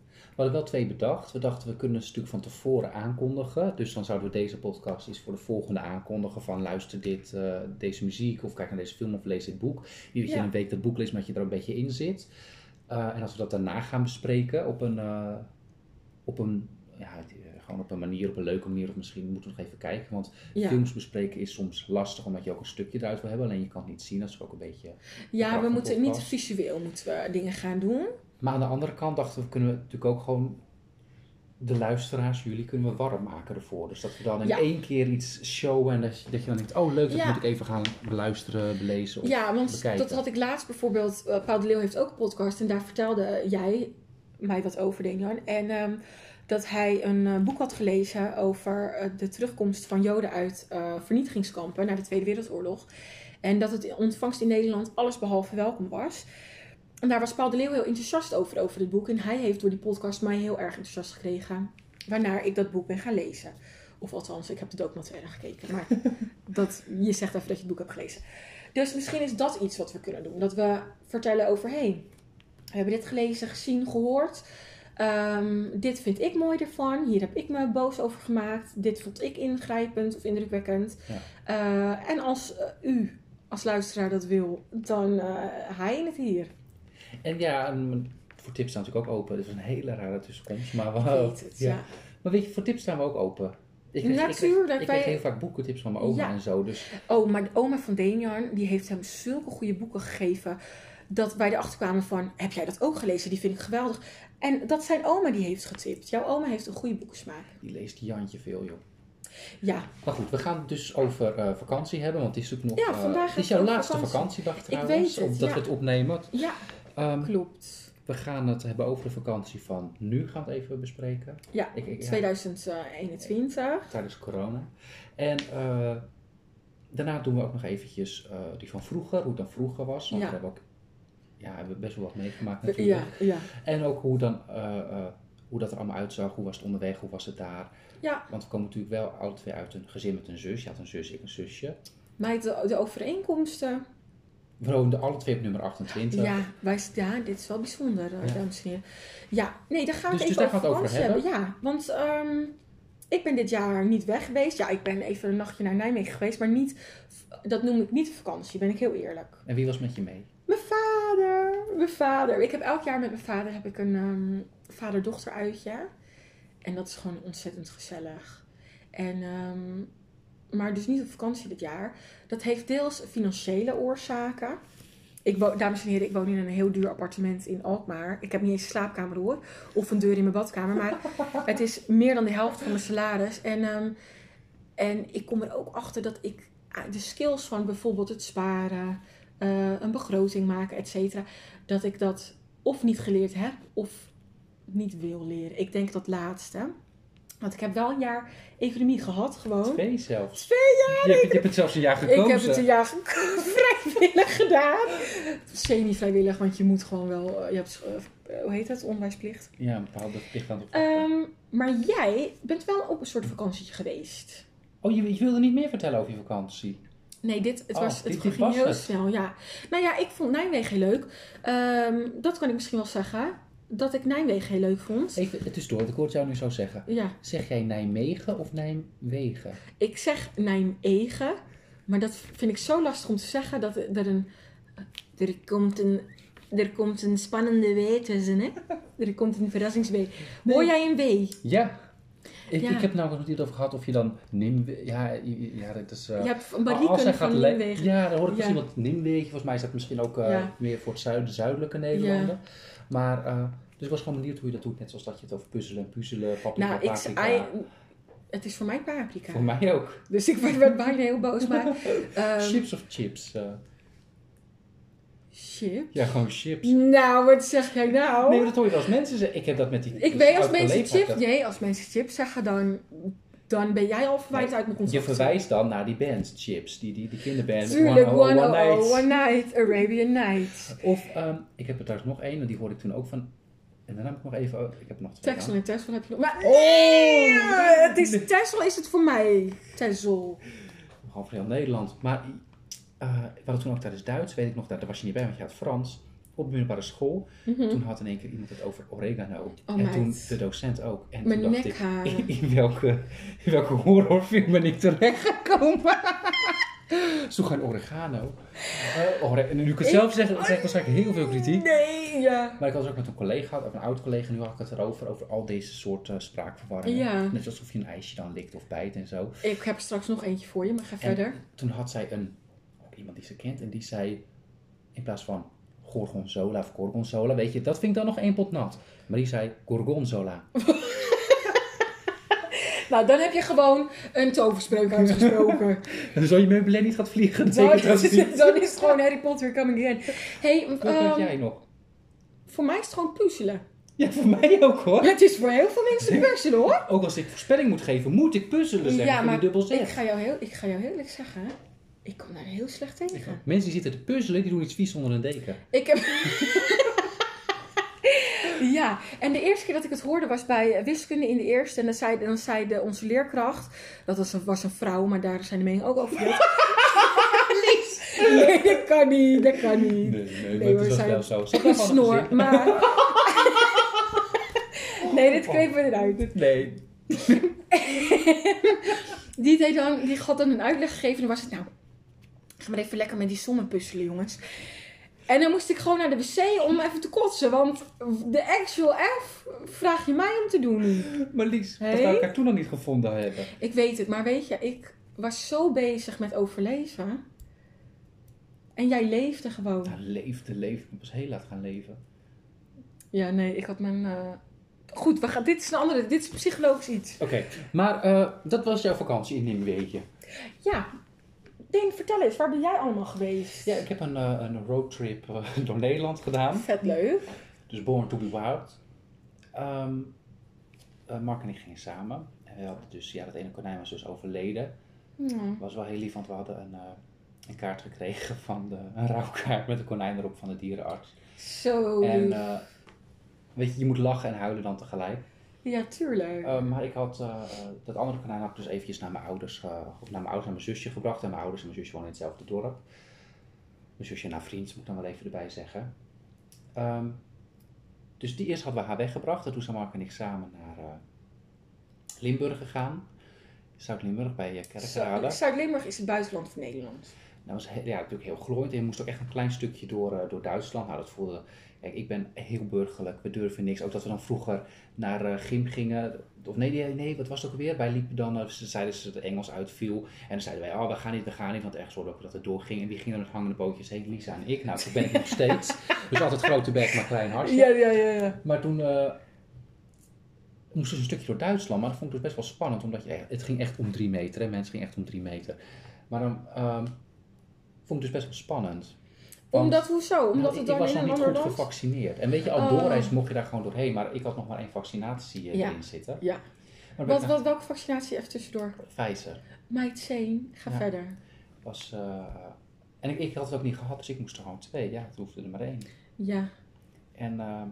We hadden wel twee bedacht. We dachten we kunnen een stuk van tevoren aankondigen. Dus dan zouden we deze podcast eens voor de volgende aankondigen. Van luister dit, eh, deze muziek of kijk naar deze film of lees dit boek. Niet dat je Ja. een week dat boek leest, maar dat je er een beetje in zit. Eh, en als we dat daarna gaan bespreken op een, eh, op een, ja, gewoon op een manier, op een leuke manier. Of misschien moeten we nog even kijken. Want Ja. films bespreken is soms lastig omdat je ook een stukje eruit wil hebben. Alleen je kan het niet zien. Dat is ook een beetje... Ja, we moeten niet visueel moeten we dingen gaan doen. Maar aan de andere kant dachten we, kunnen we natuurlijk ook gewoon de luisteraars, jullie, kunnen we warm maken ervoor. Dus dat we dan in Ja. één keer iets showen en dat je, dat je dan denkt, oh leuk, dat Ja. moet ik even gaan beluisteren, belezen. Of, Ja, want bekijken. dat had ik laatst bijvoorbeeld. eh Paul de Leeuw heeft ook een podcast en daar vertelde jij mij wat over, Denian. En ehm, dat hij een eh, boek had gelezen over eh, de terugkomst van Joden uit eh, vernietigingskampen na de Tweede Wereldoorlog. En dat het ontvangst in Nederland allesbehalve welkom was. En daar was Paul de Leeuw heel enthousiast over, over dit boek. En hij heeft door die podcast mij heel erg enthousiast gekregen. Waarna ik dat boek ben gaan lezen. Of althans, ik heb de documentaire gekeken. Maar dat, je zegt even dat je het boek hebt gelezen. Dus misschien is dat iets wat we kunnen doen. Dat we vertellen over, hey, we hebben dit gelezen, gezien, gehoord. Ehm, dit vind ik mooi ervan. Hier heb ik me boos over gemaakt. Dit vond ik ingrijpend of indrukwekkend. Ja. Eh, en als eh, u als luisteraar dat wil, dan eh hij het hier. En ja, voor tips staan we natuurlijk ook open. Dat is een hele rare tussenkomst. Maar, we, Ik weet het, ja. maar weet je, voor tips staan we ook open. Ik kreeg, ik Natuurlijk, ik wij- kreeg heel vaak boekentips van mijn oma Ja. en zo. Dus Oh, maar de oma van Denian, die heeft hem zulke goede boeken gegeven. Dat wij erachter kwamen van, heb jij dat ook gelezen? Die vind ik geweldig. En dat zijn oma die heeft getipt. Jouw oma heeft een goede boekensmaak. die leest Jantje veel, joh. Ja, Maar goed, we gaan het dus over eh, vakantie hebben. Want het is natuurlijk nog... Ja, eh, vandaag het is jouw laatste vakantie. vakantiedag trouwens. weet het, Omdat ja. we het opnemen. ja, Ehm, klopt. We gaan het hebben over de vakantie van nu, gaan we het even bespreken. Ja, Ik, ik, ja, 2021. tijdens corona. En eh, daarna doen we ook nog eventjes die van vroeger, hoe het dan vroeger was. Want Ja. we hebben ook ja, we hebben best wel wat meegemaakt natuurlijk. Ja, ja. En ook hoe, dan, eh, eh, hoe dat er allemaal uitzag, hoe was het onderweg, hoe was het daar. Ja, Want we komen natuurlijk wel alle twee uit een gezin met een zus. Je had een zus, ik een zusje. maar de, de overeenkomsten. We woonden alle twee op nummer 28. Ja, wij, ja, dit is wel bijzonder, Ja. dames en heren. Ja, nee, daar gaan we Dus- het dus even we het over vakantie Ja, want ehm, ik ben dit jaar niet weg geweest. Ja, ik ben even een nachtje naar Nijmegen geweest, maar niet, dat noem ik niet vakantie, ben ik heel eerlijk. En wie was met je mee? Mijn vader, mijn vader. Ik heb elk jaar met mijn vader heb ik een ehm, vader-dochter uitje. En dat is gewoon ontzettend gezellig. En, ehm, maar dus niet op vakantie dit jaar. Dat heeft deels financiële oorzaken. Ik wo- dames en heren, ik woon in een heel duur appartement in Alkmaar. Ik heb niet eens een slaapkamer hoor. Of een deur in mijn badkamer. Maar het is meer dan de helft van mijn salaris. En, ehm, en ik kom er ook achter dat ik ah, de skills van bijvoorbeeld het sparen, eh, een begroting maken, et cetera, dat ik dat of niet geleerd heb of niet wil leren. Ik denk dat laatste. Want ik heb wel een jaar economie gehad, gewoon. Twee zelfs. Twee jaar? Je, hebt- je hebt het zelfs een jaar gekozen. Ik heb het een jaar vrijwillig gedaan. Semi-vrijwillig, want je moet gewoon wel... eh, Je hebt, eh, hoe heet het? Onderwijsplicht. Ja, een bepaalde plicht aan het Ehm, maar jij bent wel op een soort vakantietje geweest. Oh, je, je wilde niet meer vertellen over je vakantie. Nee, dit, het, Oh, was, het ging was heel het. snel, ja. Nou ja, ik vond Nijmegen heel leuk. Ehm, dat kan ik misschien wel zeggen. Dat ik Nijmegen heel leuk vond. Even, het is door, ik hoor het jou nu zo zeggen. Ja, Zeg jij Nijmegen of Nijmegen? ik zeg Nijmegen. Maar dat vind ik zo lastig om te zeggen dat er een... Er komt een, er komt een spannende W tussen, hè? Er komt een verrassings-W. Hoor jij een W? Ja. Ik, Ja. ik heb nou nog niet over gehad of je dan Nimwe... Ja, ja dat is... eh, Je hebt Marieken van Nijmegen. Ja, dan hoor ik misschien wat Nimwegen. Volgens mij is dat misschien ook eh, meer voor het zuiden, zuidelijke Nederlanden. Maar, eh, dus ik was gewoon benieuwd hoe je dat doet. Net zoals dat je het over puzzelen en puzzelen, paprika, Nou, ik, paprika. I- het is voor mij paprika. Voor mij ook. Dus ik werd, bijna heel boos. Maar, ehm, chips of chips? Chips? ja, gewoon chips. Nou, wat zeg jij nou? Nee, maar dat hoor je als mensen zeggen. Ik heb dat met die... ik weet als oud mensen chips, nee, als mensen chips zeggen, dan, dan ben jij al verwijderd uit mijn Je concept. verwijst dan naar die band, chips. Die, die, die kinderband. Tuurlijk, One, one, one Night. one night, Arabian Night. Of, ehm, ik heb er trouwens nog één, en die hoorde ik toen ook van... En dan heb ik nog even... oh, Ik heb nog twee. Texel en Tessel heb je nog. Maar Oh! nee, het is Tessel is het voor mij. Tessel. Half heel Nederland. Maar eh we hadden toen ook tijdens Duits, weet ik nog, daar was je niet bij, want je had Frans. Op de middelbare school. Mhm. Toen had in één keer iemand het over oregano. Oh, en meid. toen de docent ook. En Mijn toen dacht ik, in, in welke, in welke horrorfilm ben ik terechtgekomen? Zo geen oregano. Eh, ore- en nu ik het zelf zeg, krijg ik waarschijnlijk heel veel kritiek. Nee, ja. Maar ik was ook met een collega, of een oud collega, nu had ik het erover, over al deze soort eh, spraakverwarringen. Ja. Net alsof je een ijsje dan likt of bijt en zo. Ik heb straks nog eentje voor je, maar ga En verder. Toen had zij een, iemand die ze kent, en die zei, in plaats van gorgonzola of gorgonzola, weet je, dat vind ik dan nog één pot nat. Maar die zei gorgonzola. Nou, dan heb je gewoon een toverspreuk uitgesproken. En zo je meubilair niet gaat vliegen, dat dan, dat dan is het gewoon Harry Potter coming again. Hey, Wat had jij nog? voor mij is het gewoon puzzelen. Ja, voor mij ook hoor. Het is voor heel veel mensen puzzelen hoor. Ook als ik voorspelling moet geven, moet ik puzzelen zeggen Ja, maar ik ga, jou heel, ik ga jou heel eerlijk zeggen, ik kom daar heel slecht tegen. Mensen die zitten te puzzelen, die doen iets vies onder een deken. Ik heb... ja, en de eerste keer dat ik het hoorde was bij wiskunde in de eerste. En dan zei, dan zei de, onze leerkracht, dat was een, was een vrouw, maar daar zijn de meningen ook over verdeeld. Nee, dat kan niet, dat kan niet. Nee, nee, Nee, maar het is wel zo. Een snor, maar... nee, dit knippen we eruit. Nee. Die, deed dan, die had dan een uitleg gegeven. En dan was het, nou, ga maar even lekker met die sommen puzzelen, jongens. En dan moest ik gewoon naar de wc om even te kotsen. Want de actual F vraag je mij om te doen. Maar Lies, dat Hey? we elkaar toen nog niet gevonden hebben. Ik weet het, maar weet je, ik was zo bezig met overleven. En jij leefde gewoon. Ja, leefde, leefde. Ik was heel laat gaan leven. Ja, nee, ik had mijn... eh, Goed, we gaan, dit is een andere, dit is psychologisch iets. Oké, maar eh, dat was jouw vakantie in Nimwegen. Ja, Deen, vertel eens, waar ben jij allemaal geweest? Ja, ik heb een, eh, een roadtrip eh, door Nederland gedaan. Vet leuk. Dus Born to be Wild. Ehm, eh, Mark en ik gingen samen. En we hadden dus, ja, dat ene konijn was dus overleden. Was wel heel lief, want we hadden een, een kaart gekregen van de, een rouwkaart met een konijn erop van de dierenarts. Zo En weet je, je moet lachen en huilen dan tegelijk. Ja, tuurlijk. Eh, maar ik had, eh, eh, dat andere konijn had ik dus eventjes naar mijn ouders, eh, of naar mijn ouders en mijn zusje gebracht. En mijn ouders en mijn zusje wonen in hetzelfde dorp. Mijn zusje naar vriend, moet ik dan wel even erbij zeggen. Ehm, dus die eerst hadden we haar weggebracht. En toen zijn Mark en ik samen naar eh, Limburg gegaan. Zuid-Limburg bij uh, Kerkrade. Zu- Zuid-Limburg is het buitenland van Nederland. Dat was he- ja, natuurlijk heel glooiend. En je moest ook echt een klein stukje door, eh, door Duitsland. Nou, dat voelde... Kijk, ik ben heel burgerlijk. We durven niks. Ook dat we dan vroeger naar eh, gym gingen. Of nee, nee, nee, wat was het ook weer? Wij liepen dan, eh, ze zeiden ze dat het Engels uitviel. En dan zeiden wij, oh, we gaan niet, we gaan niet. Want ergens hoorde ook dat het doorging. En wie ging er met hangende bootjes heen? Lisa en ik. Nou, dat ben ik nog steeds. Dus altijd grote bek, maar klein hartje. ja, ja, ja. Maar toen eh moesten we een stukje door Duitsland. Maar dat vond ik dus best wel spannend. Omdat je, echt- het ging echt om drie meter. Hè? Mensen gingen echt om drie meter. Maar dan ehm, vond ik dus best wel spannend. Want- Omdat, hoezo? Omdat nou, het ik dan was in nog een niet ander goed land... gevaccineerd. En weet je, al Oh. doorreis mocht je daar gewoon doorheen. Maar ik had nog maar één vaccinatie eh, Ja. erin zitten. Ja. Maar Wat, wat, welke vaccinatie even tussendoor? Pfizer Meid Zeen, ga Ja. verder. was... eh, en ik, ik had het ook niet gehad, dus ik moest er gewoon twee. Ja, het hoefde er maar één. Ja. En, eh,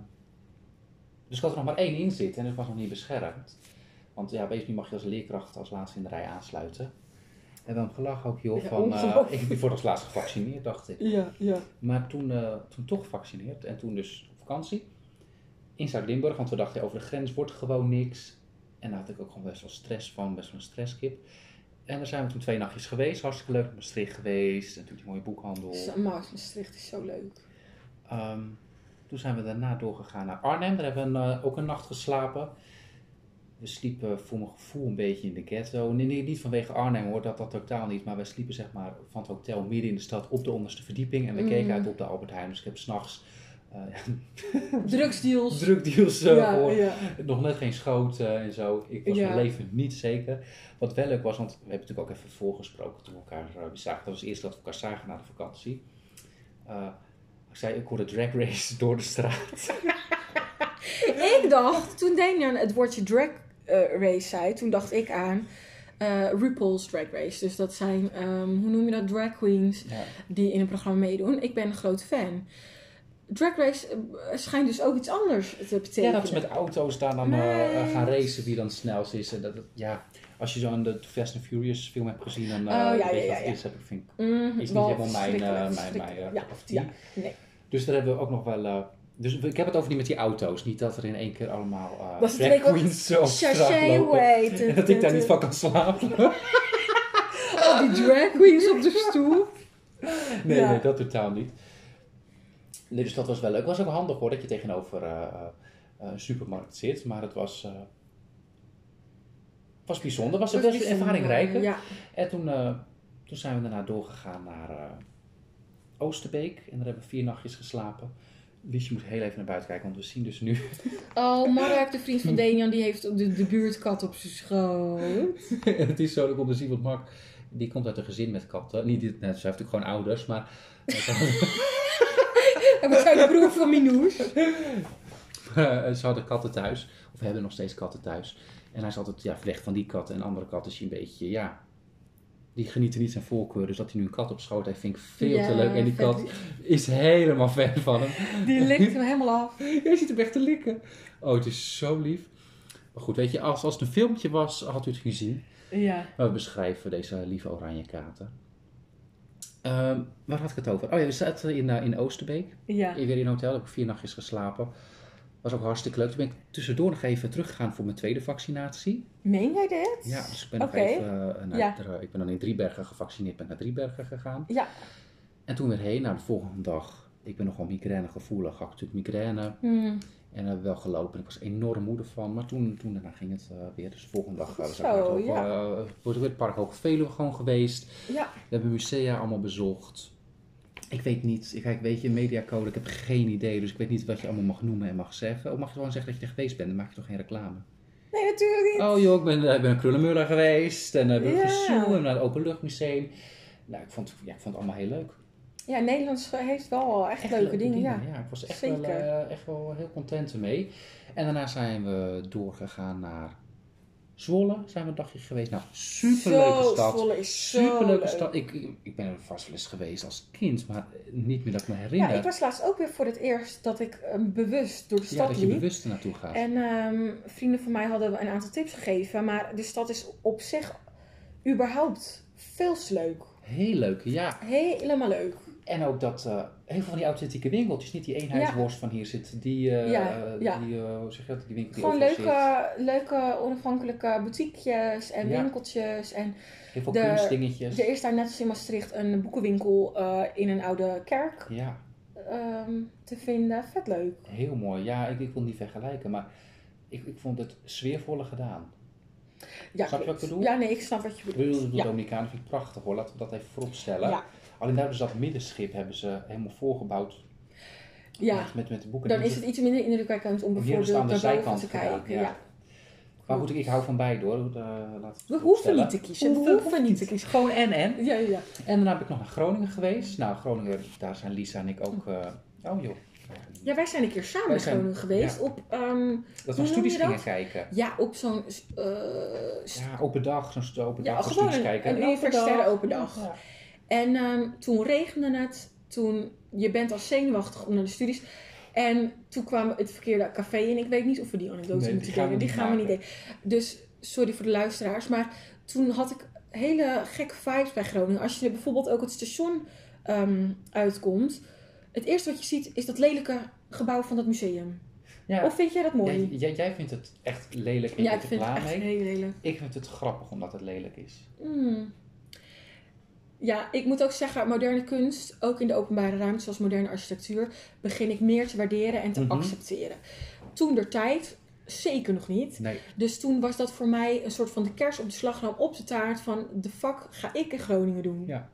dus ik had er nog maar één in zitten en ik was nog niet beschermd. Want ja, nu mag je als leerkracht als laatste in de rij aansluiten. En dan gelachen ook Ja, van, ongelooflijk. ik word als laatste gevaccineerd, dacht ik. Ja, ja. Maar toen, eh, toen toch gevaccineerd en toen dus op vakantie in Zuid-Limburg, want we dachten over de grens wordt gewoon niks. En daar had ik ook gewoon best wel stress van, best wel een stresskip. En daar zijn we toen twee nachtjes geweest, hartstikke leuk, naar Maastricht geweest, en natuurlijk die mooie boekhandel. Maastricht is zo leuk. Ehm, toen zijn we daarna doorgegaan naar Arnhem. Daar hebben we een, eh, ook een nacht geslapen. We sliepen voor mijn gevoel een beetje in de ghetto. Nee, nee, niet vanwege Arnhem hoor, dat, dat totaal niet. Maar we sliepen zeg maar van het hotel midden in de stad op de onderste verdieping. En we Mm. keken uit op de Albert Heijn. Dus ik heb s'nachts uh, Drugsdeals. uh, ja, gehoord. ja. Nog net geen schoten en zo. Ik was Ja. mijn leven niet zeker. Wat wel leuk was, want we hebben natuurlijk ook even voorgesproken toen we elkaar uh, zagen. Dat was het eerste dat we elkaar zagen na de vakantie. Uh, ik zei, ik hoorde drag race door de straat. ik dacht, toen Daniel het woordje drag race zei, toen dacht ik aan uh, RuPaul's Drag Race. Dus dat zijn, um, hoe noem je dat, drag queens Ja. die in een programma meedoen. Ik ben een groot fan. Drag Race uh, schijnt dus ook iets anders te betekenen. Ja, dat ze met auto's daar dan uh, gaan racen wie dan het snelst is. En dat, dat- ja, als je zo aan de Fast and Furious film hebt gezien, dan uh, Oh, ja, weet je ja, is. Heb ik vind Mm, is niet helemaal mijn, mijn, mijn uh, ja, nee. Dus daar hebben we ook nog wel... dus ik heb het over die met die auto's. Niet dat er in één keer allemaal uh, Dat is drag queens zo lopen. dat ik daar niet van kan slapen. Al die drag queens op de stoel. Nee, Ja. nee, dat totaal niet. Nee, dus dat was wel leuk. Het was ook handig hoor, dat je tegenover eh, eh, een supermarkt zit. Maar het was, eh, was bijzonder. Was, was ervaringrijker. Ja. En toen, eh, toen zijn we daarna doorgegaan naar eh, Oosterbeek. En daar hebben we vier nachtjes geslapen. Liesje moet heel even naar buiten kijken, want we zien dus nu... Oh, Mark, de vriend van Daniel, die heeft de, de buurtkat op zijn schoot. en het is zo, dat komt te zien, want Mark... Die komt uit een gezin met katten. Niet, dit- nou, ze heeft natuurlijk gewoon ouders, maar... En we zijn de broer van Minouche. Eh, ze hadden katten thuis. Of hebben nog steeds katten thuis. En hij is altijd ja, weg van die katten. En andere katten is hij een beetje, ja... Die genieten niet zijn voorkeur. Dus dat hij nu een kat op schoot heeft, vind ik veel te leuk. En die kat is helemaal fan van hem. Die likt hem helemaal af. Hij ziet hem echt te likken. Oh, het is zo lief. Maar goed, weet je, als, als het een filmpje was, had u het gezien. Ja. Maar we beschrijven deze lieve oranje katen. Ehm, waar had ik het over? Oh ja, we zaten in, eh, in Oosterbeek. Ja. Weer in een hotel, heb ik vier nachtjes geslapen. Was ook hartstikke leuk. Toen ben ik tussendoor nog even teruggegaan voor mijn tweede vaccinatie. Meen jij dit? Ja, dus ik ben nog even eh, naar, Ja. er- ik ben dan in Driebergen gevaccineerd, ben naar Driebergen gegaan. Ja. En toen weer heen, nou de volgende dag, ik ben nogal migraine gevoelig, had natuurlijk migraine. Hmm. En heb wel gelopen. Ik was enorm moe van. Maar toen, toen daarna ging het eh, weer. Dus de volgende dag uh, Zo, ook, ja. wordt weer het Park Hoge Veluwe gewoon geweest. Ja. We hebben musea allemaal bezocht. Ik weet niet, kijk, weet je, mediacode, ik heb geen idee. Dus ik weet niet wat je allemaal mag noemen en mag zeggen. Of mag je gewoon zeggen dat je er geweest bent, dan maak je toch geen reclame. Nee, natuurlijk niet. Oh joh, ik ben, ik ben naar Krullenmuller geweest. En uh, Ja. Zoo en naar het Openluchtmuseum. Nou, ik vond, ja, ik vond het allemaal heel leuk. Ja, Nederlands heeft wel echt, leuke, dingen, ja. Ja, ik was echt wel, eh, echt wel heel content ermee. En daarna zijn we doorgegaan naar Zwolle. Zijn we een dagje geweest. Nou, superleuke Zo, stad. Zwolle is zo Superleuke leuk. stad. Ik, ik, ik ben er vast wel eens geweest als kind, maar niet meer dat ik me herinner. Ja, ik was laatst ook weer voor het eerst dat ik eh, bewust door de Ja, stad dat je liep. bewust er naartoe gaat. En ehm, vrienden van mij hadden een aantal tips gegeven. Maar de stad is op zich überhaupt veel leuk. Heel leuk, ja. Helemaal leuk. En ook dat eh, heel veel van die authentieke winkeltjes, niet die eenheidsworst van hier zit, die, eh, Ja, ja. die hoe zeg je dat, die winkel die Gewoon leuke, zit. leuke onafhankelijke boutiquejes en winkeltjes. En Heel veel de- kunstdingetjes. er is daar net als in Maastricht een boekenwinkel in een oude kerk Ja, ehm, te vinden. Vet leuk. heel mooi. Ja, ik, ik wil niet vergelijken, maar ik, ik vond het sfeervolle gedaan. Ja, Snap je wat ik bedoel? Ja, nee, ik snap wat je Ik bedoelt. bedoel, de Ja. Dominicanen vind ik prachtig hoor, laten we dat even voorop stellen. Ja. Alleen daar hebben ze dat middenschip hebben ze helemaal voorgebouwd Ja, met, met, met de boeken. dan is het iets minder indrukwekkend om bijvoorbeeld aan de naar boven zijkant te gedaan. kijken. Ja. Maar goed, ik, ik hou van beide hoor. Uh, laat We hoeven niet te kiezen. We hoeven niet te kiezen. Gewoon en en. Ja, ja. En daarna ben ik nog naar Groningen geweest. Nou, Groningen, daar zijn Lisa en ik ook... eh, oh joh, Ja, wij zijn een keer samen in zijn- Groningen geweest ja. op, ehm, Dat we studies gingen kijken. ja, op zo'n, eh, Ja, open dag, zo'n open Ja, dag gewoon studies een- kijken. een open dag. open dag. En ehm, toen regende het. Toen, je bent al zenuwachtig om naar de studies. En toen kwam het verkeerde café in. Ik weet niet of we die anekdote Nee, moeten delen. Die gaan we niet delen. Dus sorry voor de luisteraars. Maar toen had ik hele gekke vibes bij Groningen. Als je bijvoorbeeld ook het station ehm, uitkomt. Het eerste wat je ziet is dat lelijke gebouw van dat museum. Ja. Of vind jij dat mooi? Jij, jij, vindt het echt lelijk en ja, ik vind het echt mee. heel lelijk. Ik vind het grappig omdat het lelijk is. Hmm. Ja, ik moet ook zeggen, moderne kunst, ook in de openbare ruimte, zoals moderne architectuur, begin ik meer te waarderen en te Mhm. accepteren. Toen der tijd, zeker nog niet. Nee. Dus toen was dat voor mij een soort van de kers op de slagroom op de taart van de vak ga ik in Groningen doen. Ja.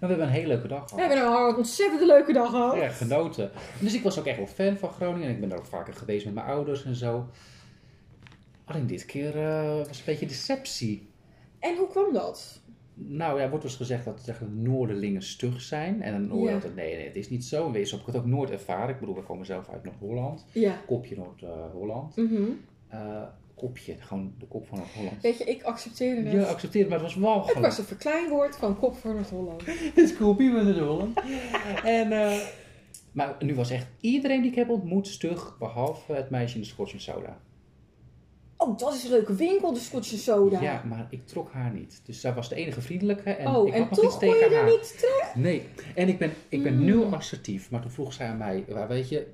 Maar we hebben een hele leuke dag We gehad. hebben een ontzettend leuke dag gehad. Ja, genoten. Dus ik was ook echt wel fan van Groningen. En ik ben er ook vaker geweest met mijn ouders en zo. Alleen dit keer eh, was een beetje deceptie. En hoe kwam dat? Nou ja, wordt dus gezegd dat zeg, Noorderlingen stug zijn. En dan hoor je Ja. nee, nee, het is niet zo. Wees op, ik had ook Noord ervaren. Ik bedoel, we komen zelf uit Noord-Holland. Ja. Kopje Noord-Holland. Mhm. Eh, kopje, gewoon de kop van Noord-Holland. Weet je, ik accepteerde het. Je accepteert, maar het was wel het was een verkleinwoord van kop voor Noord-Holland. Het is kopje van Noord-Holland. en, eh, maar nu was echt iedereen die ik heb ontmoet stug, behalve het meisje in de Scotch and Soda. Oh, dat is een leuke winkel, de Scotch Soda. Ja, maar ik trok haar niet. Dus zij was de enige vriendelijke en oh, ik en had nog iets tegen je er haar. niet terug? Nee, en ik ben, ik ben Mm. nul assertief. Maar toen vroeg zij aan mij, "Waar, weet je,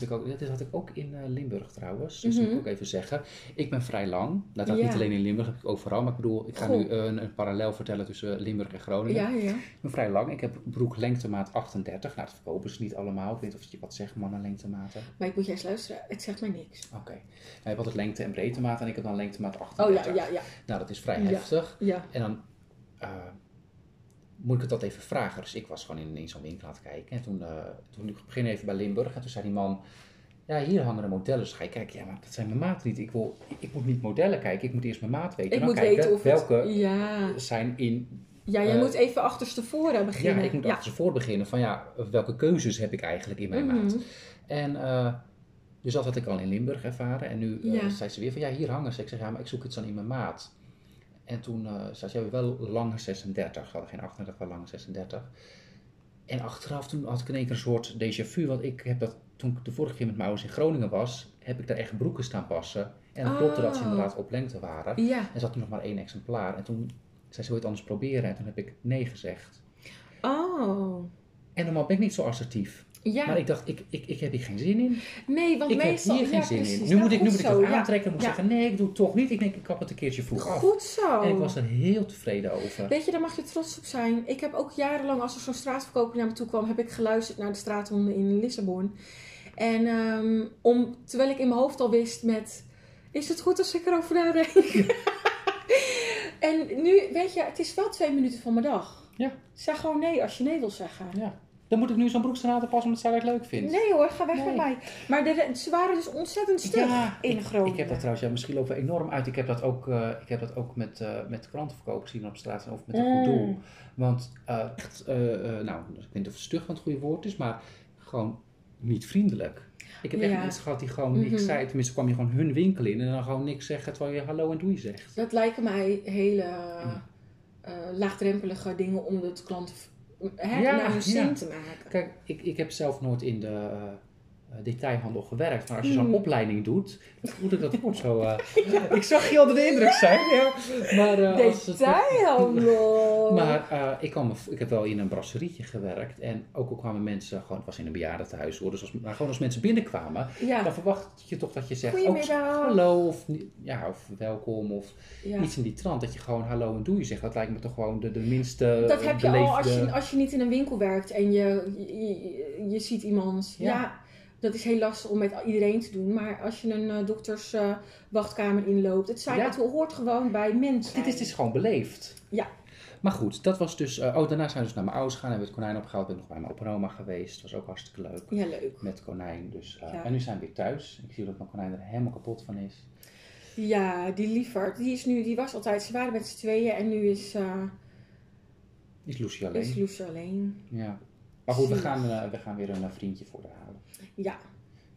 heb ik ook, dat had ik ook in eh, Limburg trouwens. Dus dat Mhm. moet ik ook even zeggen. Ik ben vrij lang. Dat Ja. niet alleen in Limburg, heb ik overal. Maar ik bedoel, ik ga Goh. nu een, een parallel vertellen tussen Limburg en Groningen. Ja, ja. Ik ben vrij lang. Ik heb broek lengtemaat 38. Nou, dat verkopen ze niet allemaal. Ik weet niet of je wat zegt, mannen lengtematen. Maar ik moet juist luisteren, het zegt mij niks. Oké. Nou, je hebt altijd lengte- en breedtemaat en ik heb dan lengtemaat Oh 38. ja, ja, ja. Nou, dat is vrij heftig. ja. En dan eh, moet ik het dat even vragen. Dus ik was gewoon in, in zo'n winkel aan het kijken. En toen, eh toen ik begin even bij Limburg. En toen zei die man, ja, hier hangen de modellen. Dus ga je kijken, ja, maar dat zijn mijn maat niet. Ik, wil, ik moet niet modellen kijken, ik moet eerst mijn maat weten. Ik en dan moet kijken weten of welke het... Ja, zijn in... ja jij Eh, moet even achterstevoren beginnen. Ja, ik moet achter ze voor beginnen van ja, welke keuzes heb ik eigenlijk in mijn Mhm. maat. En eh, dus dat had ik al in Limburg ervaren. En nu Ja. zei ze weer van ja, hier hangen ze. Ik zeg ja, maar ik zoek iets dan in mijn maat. En toen zei ze, ja, wel lange 36. Ze hadden geen 38, wel lange 36. En achteraf toen had ik in één keer een soort déjà vu. Want ik heb dat, toen ik de vorige keer met mijn ouders in Groningen was, heb ik daar echt broeken staan passen. En dan klopte dat ze Oh. inderdaad op lengte waren. Ja. En had toen nog maar één exemplaar. En toen zei ze, wil je het anders proberen? En toen heb ik nee gezegd. Oh. En normaal ben ik niet zo assertief. Ja. Maar ik dacht, ik, ik, ik heb hier geen zin in. nee, want ik meestal... heb hier geen ja, zin in. Nu Nou, moet ik, nu moet ik dat aantrekken. Dan moet ik Ja. zeggen, nee, ik doe het toch niet. Ik denk, ik kap het een keertje vroeg af. Goed zo. En ik was er heel tevreden over. Weet je, daar mag je trots op zijn. Ik heb ook jarenlang, als er zo'n straatverkoper naar me toe kwam, heb ik geluisterd naar de straathonden in Lissabon. En ehm, om, terwijl ik in mijn hoofd al wist met, is het goed als ik erover nadenk? en nu, weet je, het is wel twee minuten van mijn dag. Ja. Zeg gewoon nee als je nee wil zeggen. Ja. Dan moet ik nu zo'n broekstraat passen omdat zij dat leuk vindt. Nee hoor, ga weg Nee. met mij. Maar de, ze waren dus ontzettend stug Ja, in ik, Groningen. ik heb dat trouwens, ja, misschien lopen we enorm uit. Ik heb dat ook, eh, ik heb dat ook met, eh met krantenverkoop zien op straat of met een goed Mm. doel. Want eh, echt, nou, ik weet niet of stug van het goede woord is, maar gewoon niet vriendelijk. Ik heb echt Ja. mensen gehad die gewoon niks Mhm. zeiden. Tenminste, kwam je gewoon hun winkel in en dan gewoon niks zeggen terwijl je hallo en doei zegt. Dat lijken mij hele laagdrempelige dingen om het klant hè, Ja, naar zin ja. te maken. Kijk, ik, ik heb zelf nooit in de eh, detailhandel gewerkt. Maar als je zo'n Hmm. opleiding doet, dan ik dat goed zo. eh. Ik zag je onder de indruk zijn. Ja. Maar, eh, het- Detailhandel. Maar eh, ik, me, ik heb wel in een brasserietje gewerkt. En ook al kwamen mensen, gewoon, het was in een bejaardentehuis hoor. Dus als, maar gewoon als mensen binnenkwamen, ja, dan verwacht je toch dat je zegt. hallo of, ja, of welkom of iets in die trant. Dat je gewoon hallo en doei zegt. Dat lijkt me toch gewoon de, de minste Dat heb je al als je, als je niet in een winkel werkt en je, je, je- je ziet iemand. Ja. Dat is heel lastig om met iedereen te doen. Maar als je een uh, dokterswachtkamer inloopt, het, zijn, Ja. het hoort gewoon bij mensen. Dit is dus gewoon beleefd. Ja. Maar goed, dat was dus... eh, oh, daarna zijn we dus naar mijn ouders gegaan. Hebben we het konijn opgehaald. Ben nog bij mijn opa en oma geweest. was ook hartstikke leuk. Ja, leuk. Met konijn. Dus, eh, Ja. En nu zijn we weer thuis. Ik zie dat mijn konijn er helemaal kapot van is. Ja, die liefert, die, is nu, die was altijd, ze waren met z'n tweeën en nu is, eh Is Lucie alleen. is Loes alleen. Ja. Maar goed, we gaan, eh, we gaan weer een eh, vriendje voor haar. Ja,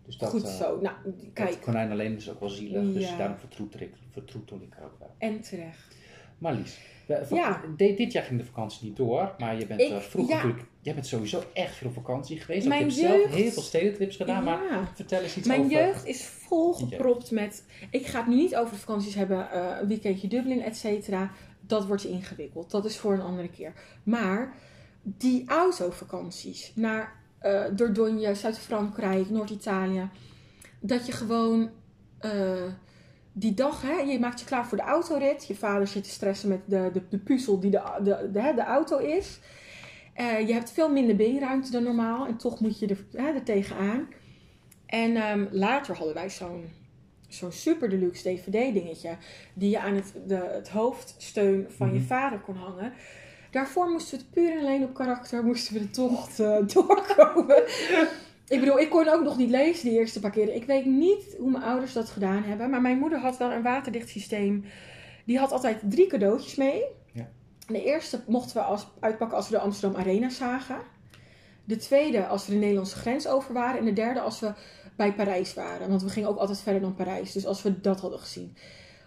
Dus dat, goed eh, zo. Nou, kijk. konijn alleen is ook wel zielig, dus daarom vertroetel ik, vertroetel ik ook wel. En terecht. Maar Lies, we- va- Ja. dit jaar ging de vakantie niet door, maar je bent Ik- eh, vroeger ja. natuurlijk, jij bent sowieso echt veel op vakantie geweest. Mijn ik heb zelf heel veel stedentrips gedaan, maar vertel eens iets Mijn over... jeugd is volgepropt met. Ik ga het nu niet over vakanties hebben, eh, een weekendje Dublin, et cetera. Dat wordt ingewikkeld. Dat is voor een andere keer. Maar die autovakanties naar eh Dordogne, Zuid-Frankrijk, Noord-Italië. Dat je gewoon eh, die dag, hè, je maakt je klaar voor de autorit. Je vader zit te stressen met de, de, de puzzel die de, de, de, de auto is. Eh, je hebt veel minder beenruimte dan normaal. En toch moet je er, hè, er tegenaan. En ehm, later hadden wij zo'n zo'n super deluxe DVD dingetje. Die je aan het, de, het hoofdsteun van je Mhm. vader kon hangen. Daarvoor moesten we het puur en alleen op karakter. Moesten we de tocht eh, doorkomen. ik bedoel, ik kon ook nog niet lezen die eerste paar keren. Ik weet niet hoe mijn ouders dat gedaan hebben. Maar mijn moeder had wel een waterdicht systeem. Die had altijd drie cadeautjes mee. Ja. De eerste mochten we als, uitpakken als we de Amsterdam Arena zagen. De tweede als we de Nederlandse grens over waren. En de derde als we bij Parijs waren. Want we gingen ook altijd verder dan Parijs. Dus als we dat hadden gezien.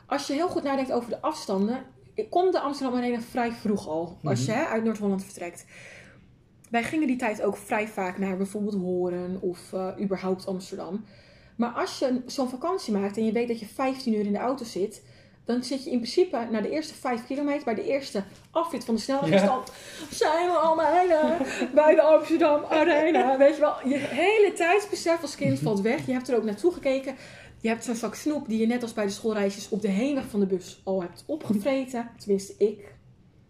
Als je heel goed nadenkt over de afstanden. Komt de Amsterdam Arena vrij vroeg al. Als je hè, uit Noord-Holland vertrekt. Wij gingen die tijd ook vrij vaak naar bijvoorbeeld Horen of eh, überhaupt Amsterdam. Maar als je zo'n vakantie maakt en je weet dat je 15 uur in de auto zit, dan zit je in principe na de eerste 5 kilometer bij de eerste afrit van de snelweg. Dan zijn we al bijna bij de Amsterdam Arena. Weet je wel, je hele tijdsbesef als kind valt weg. Je hebt er ook naartoe gekeken. Je hebt zo'n zak snoep die je net als bij de schoolreisjes op de heenweg van de bus al hebt opgevreten. Tenminste, ik.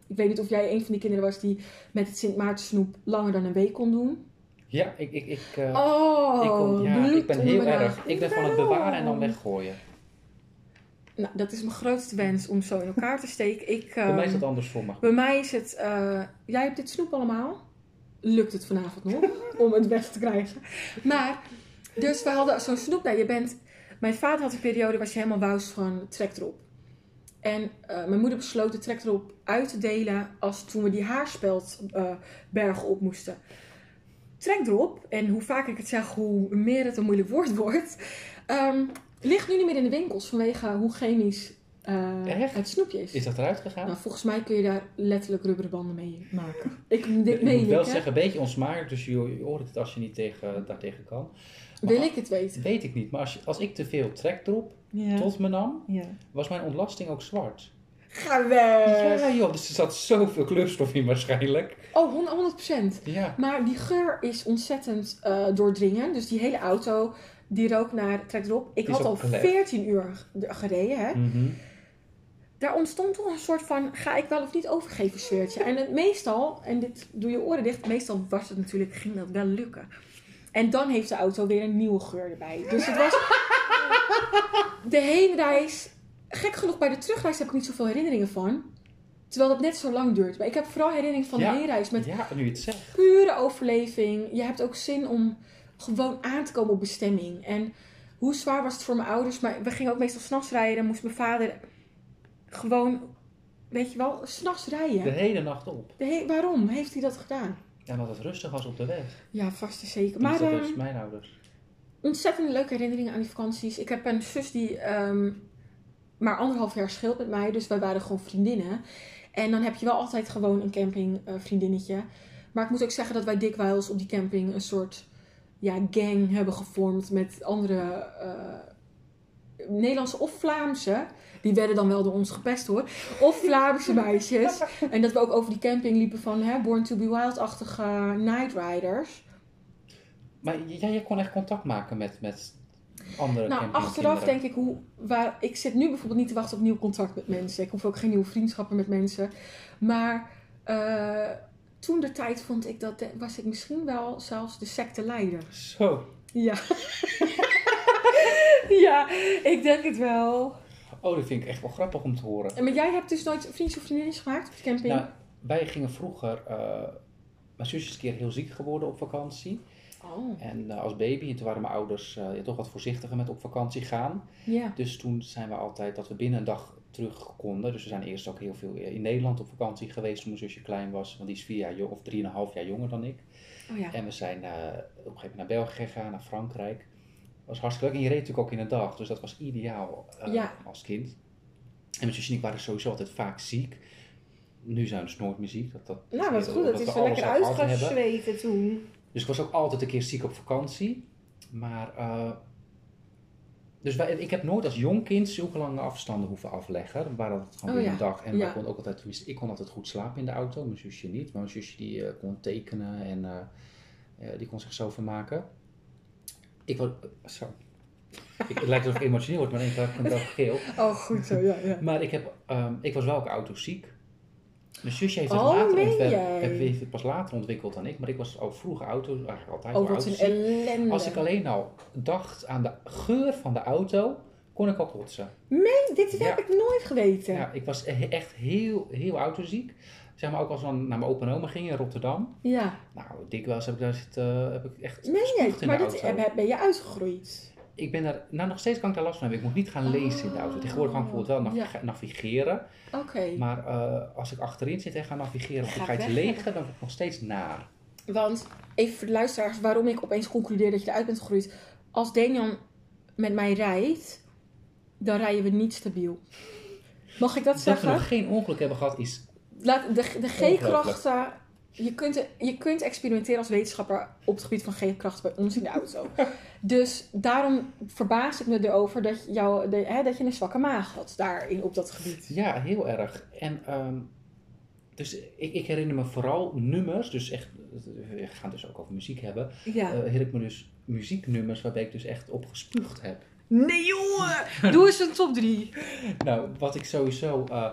Ik weet niet of jij een van die kinderen was die met het Sint Maarten snoep langer dan een week kon doen. Ja, ik, ik, ik, eh, Oh, ik, kom- ja, ik ben heel erg. Ik ben van het bewaren en dan weggooien. Nou, dat is mijn grootste wens om zo in elkaar te steken. Ik, Bij mij is ehm, dat andersom. Maar bij mij is het, eh, jij hebt dit snoep allemaal. Lukt het vanavond nog om het weg te krijgen? Maar, dus we hadden zo'n snoep. Nou, je bent, mijn vader had een periode waar je helemaal wous van trek erop. En eh, mijn moeder besloot de trek erop uit te delen als toen we die haarspeldbergen bergen op moesten. Trek erop, en hoe vaak ik het zeg, hoe meer het een moeilijk woord wordt, ehm, ligt nu niet meer in de winkels vanwege hoe chemisch eh, Echt? het snoepje is. is dat eruit gegaan? Nou, volgens mij kun je daar letterlijk rubberen banden mee maken. Ik, ik dit meen moet wel hè? zeggen, een beetje onsmakelijk, dus je, je hoort het als je niet tegen, daartegen kan. Maar Wil ik het weten? Weet ik niet, maar als, als ik te veel trek erop Ja. tot me nam, ja. was mijn ontlasting ook zwart. Ga weg! Ja joh, dus er zat zoveel kleurstof in waarschijnlijk. Oh, 100 procent. Ja. Maar die geur is ontzettend eh, doordringend. Dus die hele auto, die rook naar trek erop. Ik Is had al ook klef. 14 uur gereden, hè. Mhm. Daar ontstond toch een soort van, ga ik wel of niet overgeven sfeertje. En het meestal, en dit doe je oren dicht, meestal was het natuurlijk, ging dat wel lukken. En dan heeft de auto weer een nieuwe geur erbij. Dus het was de heenreis, gek genoeg bij de terugreis heb ik niet zoveel herinneringen van. Terwijl het net zo lang duurt. Maar ik heb vooral herinneringen van Ja. de heenreis met Ja, nu het zegt. pure overleving. Je hebt ook zin om gewoon aan te komen op bestemming. En hoe zwaar was het voor mijn ouders? Maar we gingen ook meestal s'nachts rijden. Dan moest mijn vader gewoon, weet je wel, s'nachts rijden. De hele nacht op. De he- waarom heeft hij dat gedaan? Ja, omdat het rustig was op de weg. Ja, vast en zeker. Maar dat ehm, is mijn ouders. ontzettend leuke herinneringen aan die vakanties. Ik heb een zus die ehm, maar anderhalf jaar scheelt met mij. Dus wij waren gewoon vriendinnen. En dan heb je wel altijd gewoon een camping eh. Maar ik moet ook zeggen dat wij dikwijls op die camping een soort ja, gang hebben gevormd met andere eh, Nederlandse of Vlaamse. Die werden dan wel door ons gepest hoor. Of Vlaamse meisjes. En dat we ook over die camping liepen van hè, Born to be Wild-achtige night riders. Maar jij, jij kon echt contact maken met, met andere Nou, achteraf denk ik hoe. Waar, ik zit nu bijvoorbeeld niet te wachten op nieuw contact met mensen. Ik hoef ook geen nieuwe vriendschappen met mensen. Maar eh, toen de tijd vond ik dat. was ik misschien wel zelfs de secteleider. Zo. Ja. ja, ik denk het wel. Oh, dat vind ik echt wel grappig om te horen. En maar jij hebt dus nooit vriendjes of vriendinnetjes gemaakt op de camping? Nou, wij gingen vroeger... eh, mijn zus is een keer heel ziek geworden op vakantie. oh, En eh, als baby, en toen waren mijn ouders eh, ja, toch wat voorzichtiger met op vakantie gaan. ja. Dus toen zijn we altijd dat we binnen een dag terug konden. Dus we zijn eerst ook heel veel in Nederland op vakantie geweest toen mijn zusje klein was. Want die is vier jaar jong, of drieënhalf jaar jonger dan ik. Oh ja. En we zijn op een gegeven moment naar België gegaan, naar Frankrijk. Was hartstikke leuk. En je reed natuurlijk ook in de dag. Dus dat was ideaal eh, Ja. als kind. En mijn zusje en ik waren sowieso altijd vaak ziek. Nu zijn we dus nooit meer ziek. Dat, dat, Nou, wat goed. dat Dat is we wel lekker uitgezweten toen. Dus ik was ook altijd een keer ziek op vakantie. Maar, eh, dus wij, ik heb nooit als jong kind zulke lange afstanden hoeven afleggen. Dan waren dat gewoon Oh ja, een dag. En ja. konden ook altijd, ik kon altijd goed slapen in de auto. Mijn zusje niet. Maar mijn zusje die eh, kon tekenen en die kon zich zo vermaken. Ik was, eh, zo. Ik, het lijkt alsof ik emotioneel word, maar ik ben ik wel geel. Oh, goed zo, ja. ja. Maar ik, heb, ehm, ik was wel ook autoziek. Mijn zusje heeft het, Oh, later heb- heeft het pas later ontwikkeld dan ik. Maar ik was ook vroeger auto, eigenlijk altijd Oh, wel wat een autoziek. ellende. Als ik alleen al dacht aan de geur van de auto, kon ik al kotsen. Nee, dit Ja. heb ik nooit geweten. Ja, ik was echt heel, heel autoziek. Zeg maar ook als we naar mijn opa en oma gingen in Rotterdam. Ja. Nou, dikwijls heb ik daar zitten, heb ik echt Nee, maar heb- ben je uitgegroeid. Ik ben daar, nou nog steeds kan ik daar last van hebben. Ik moet niet gaan lezen in de auto. Tegenwoordig kan ik bijvoorbeeld wel Ja. navigeren. Oké. Maar eh, als ik achterin zit en ga navigeren of ik ga iets legen, dan word ik nog steeds naar. Want, even voor de luisteraars, waarom ik opeens concludeer dat je eruit bent gegroeid. Als Daniel met mij rijdt, dan rijden we niet stabiel. Mag ik dat Dat we zeggen? nog geen ongeluk hebben gehad is... Laat, de de G-krachten. Je kunt, je kunt experimenteren als wetenschapper op het gebied van G-krachten bij ons in de auto. Dus daarom verbaas ik me erover dat, jou, de, hè, dat je een zwakke maag had daarin op dat gebied. Ja, heel erg. En ehm, dus ik, ik herinner me vooral nummers, dus echt, we gaan het dus ook over muziek hebben. Ja. eh herinner ik me dus muzieknummers waarbij ik dus echt op gespuugd heb. nee jongen! Doe eens een top 3. Nou, wat ik sowieso, eh,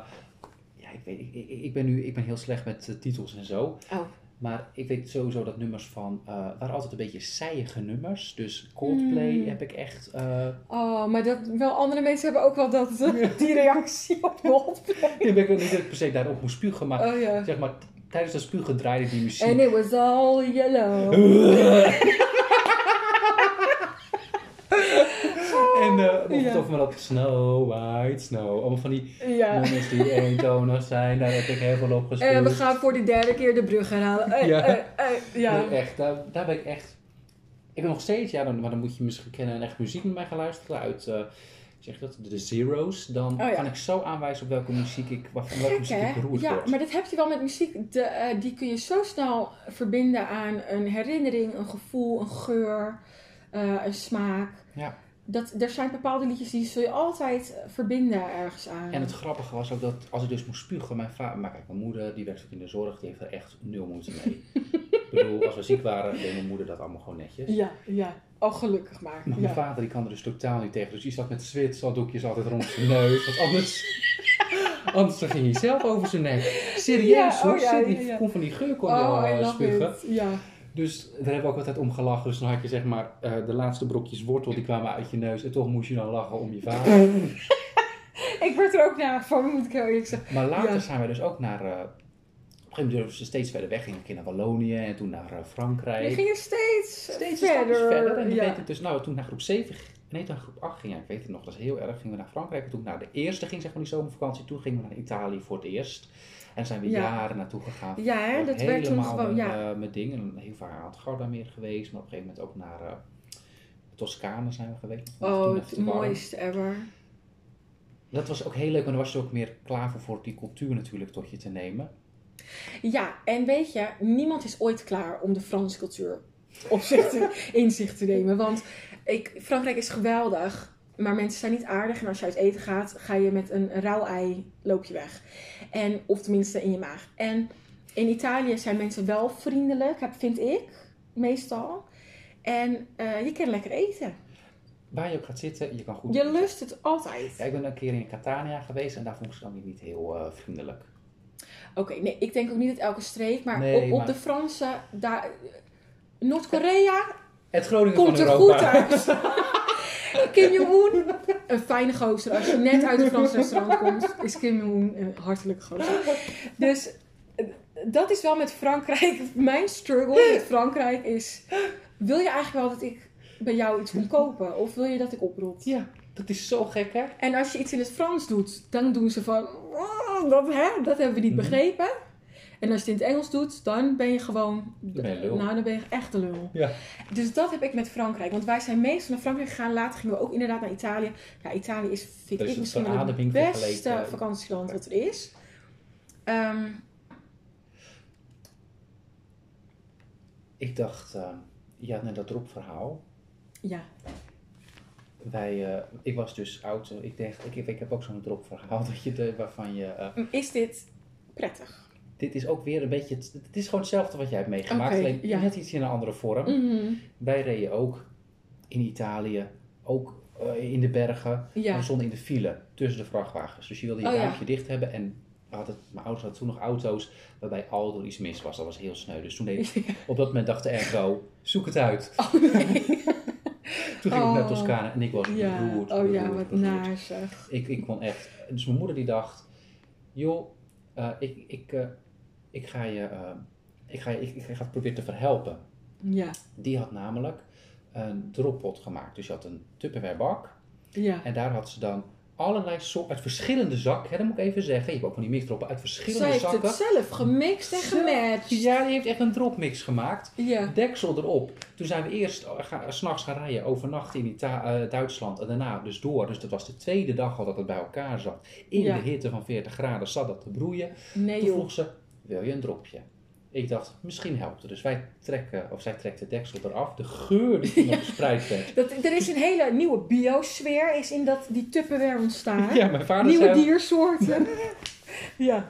ja, ik weet, ik, ik, ben nu, ik ben heel slecht met eh, titels en zo. Oh. Maar ik weet sowieso dat nummers van, eh waren altijd een beetje saaiige nummers. Dus Coldplay Hmm. heb ik echt, eh, Oh, maar dat, wel andere mensen hebben ook wel dat, die reactie op Coldplay. ik weet niet dat ik per se daarop moest spugen, maar Oh ja. zeg maar, tijdens dat spugen draaide die muziek. And it was all yellow. Eh nog Ja. toch maar dat Snow White Snow. Allemaal van die Ja. nummers die eentonig zijn. Daar heb ik heel veel op gespeeld. En we gaan voor de derde keer de brug herhalen. Eh, Ja. eh, eh, ja. Nee, echt, daar, daar ben ik echt... Ik ben nog steeds, ja, dan, maar dan moet je misschien kennen en echt muziek met mij gaan luisteren uit, eh, zeg dat, de Zero's. Dan Oh ja. kan ik zo aanwijzen op welke muziek ik, van welke muziek ik beroerd Ja, word. maar dat heb je wel met muziek. De, eh, die kun je zo snel verbinden aan een herinnering, een gevoel, een geur, eh, een smaak. Ja. Dat, er zijn bepaalde liedjes die zul je altijd verbinden ergens aan. En het grappige was ook dat als ik dus moest spugen, mijn vader, maar kijk, mijn moeder die werkt ook in de zorg, die heeft er echt nul moeite mee. ik bedoel, als we ziek waren, deed mijn moeder dat allemaal gewoon netjes. Ja, ja. Oh, gelukkig maar. Maar mijn vader die kan er dus totaal niet tegen. Dus die zat met zwitshanddoekjes altijd rond zijn neus. Want anders, anders ging hij zelf over zijn nek. Serieus Ja, hoor. oh ja, serieus. ja. Die kon van die geur kon Oh, love spugen. Ja. Dus daar hebben we ook altijd om gelachen. Dus dan had je zeg maar eh, de laatste brokjes wortel die kwamen uit je neus. En toch moest je dan lachen om je vader. Ik werd er ook naar van, moet ik heel eerlijk zeggen. Maar later Ja. zijn we dus ook naar... eh, op een gegeven moment durfden ze steeds verder weg. Gingen een keer naar Wallonië en toen naar eh, Frankrijk. We gingen steeds, steeds verder. verder. En ja. weet ik dus, nou, toen naar groep 7, nee, toen naar groep 8 ging, ja, ik weet het nog, dat is heel erg, gingen we naar Frankrijk. En toen naar de eerste ging, zeg maar, die zomervakantie, toen gingen we naar Italië voor het eerst. En zijn we Ja. jaren naartoe gegaan. Ja, hè, dat werd toen gewoon, mijn, ja. eh, mijn ding. En heel vaak aan het Goudameer geweest, maar op een gegeven moment ook naar eh Toscane zijn we geweest. Oh, het mooiste ever. Dat was ook heel leuk, maar dan was je ook meer klaar voor, voor die cultuur natuurlijk tot je te nemen. Ja, en weet je, niemand is ooit klaar om de Franse cultuur op zich te, in zich te nemen. Want ik, Frankrijk is geweldig, maar mensen zijn niet aardig. En als je uit eten gaat, ga je met een rauw ei, loop je weg. En, of tenminste in je maag. En in Italië zijn mensen wel vriendelijk, vind ik, meestal. En eh, je kan lekker eten. Waar je ook gaat zitten, je kan goed Je eten. lust het altijd. Ja, ik ben een keer in Catania geweest en daar vond ik ze dan niet heel eh, vriendelijk. Oké, nee, ik denk ook niet dat elke streek, maar, Nee, op, op maar- de Franse, daar, Noord-Korea Het Groningen komt van er goed uit. Kim Jong-un, een fijne gozer. Als je net uit een Frans restaurant komt, is Kim Jong-un een hartelijke gozer. Dus eh, dat is wel met Frankrijk. Mijn struggle met Frankrijk is: wil je eigenlijk wel dat ik bij jou iets kom kopen? Of wil je dat ik oprot? Ja, Dat is zo gek, hè? En als je iets in het Frans doet, dan doen ze van, "Oh, dat, hè, dat hebben we niet Mhm. begrepen. En als je het in het Engels doet, dan ben je gewoon, Dan ben je lul. nou dan ben je echt de lul. Ja. Dus dat heb ik met Frankrijk. Want wij zijn meestal naar Frankrijk gegaan. Later gingen we ook inderdaad naar Italië. Ja, Italië is, vind is ik een misschien wel het beste vakantieland wat er is. Ehm, Ik dacht, eh, je had net dat dropverhaal. ja, Wij, eh, ik was dus oud. eh, Ik, denk, ik, ik heb ook zo'n dropverhaal dat je de, waarvan je. eh, is dit prettig? Dit is ook weer een beetje. Het, het is gewoon hetzelfde wat jij hebt meegemaakt. Alleen ja. net iets in een andere vorm. Mhm, Wij reden ook in Italië, ook eh, in de bergen. Maar Ja, we stonden in de file tussen de vrachtwagens. Dus je wilde je Oh, ja. raampje dicht hebben. En we hadden, mijn ouders hadden toen nog auto's waarbij al door iets mis was. Dat was heel sneu. Dus toen deed op dat moment dacht de ergo, zoek het uit. Oh nee. Toen ging ik naar Oh. Toscane en ik was Ja, beroerd. oh ja, wat naar zeg. Ik, ik kon echt... Dus mijn moeder die dacht, joh, eh, ik, ik, eh, ik ga je... eh, ik, ga je ik, ik ga het proberen te verhelpen. Ja, Die had namelijk een droppot gemaakt. Dus je had een Tupperware bak. ja. En daar had ze dan allerlei soorten, uit verschillende zakken, hè, dat moet ik even zeggen. Je hebt ook van die mixdroppen uit Zij verschillende heeft zakken. het zelf gemixt en gematcht. Ja, die heeft echt een dropmix gemaakt. Ja. Deksel erop. Toen zijn we eerst eh, ga- s'nachts gaan rijden, overnachten in Ita- eh, Duitsland en daarna dus door. Dus dat was de tweede dag al dat het bij elkaar zat. In Ja. de hitte van 40 graden zat dat te broeien. Nee Toen joh. vroeg ze, wil je een dropje? Ik dacht, misschien helpt het. Dus wij trekken, of zij trekt de deksel eraf. De geur die toen nog verspreid werd. Dat, er is een hele nieuwe biosfeer is in dat, die Tupperware ontstaan. Ja, mijn vader Nieuwe zei diersoorten. ja.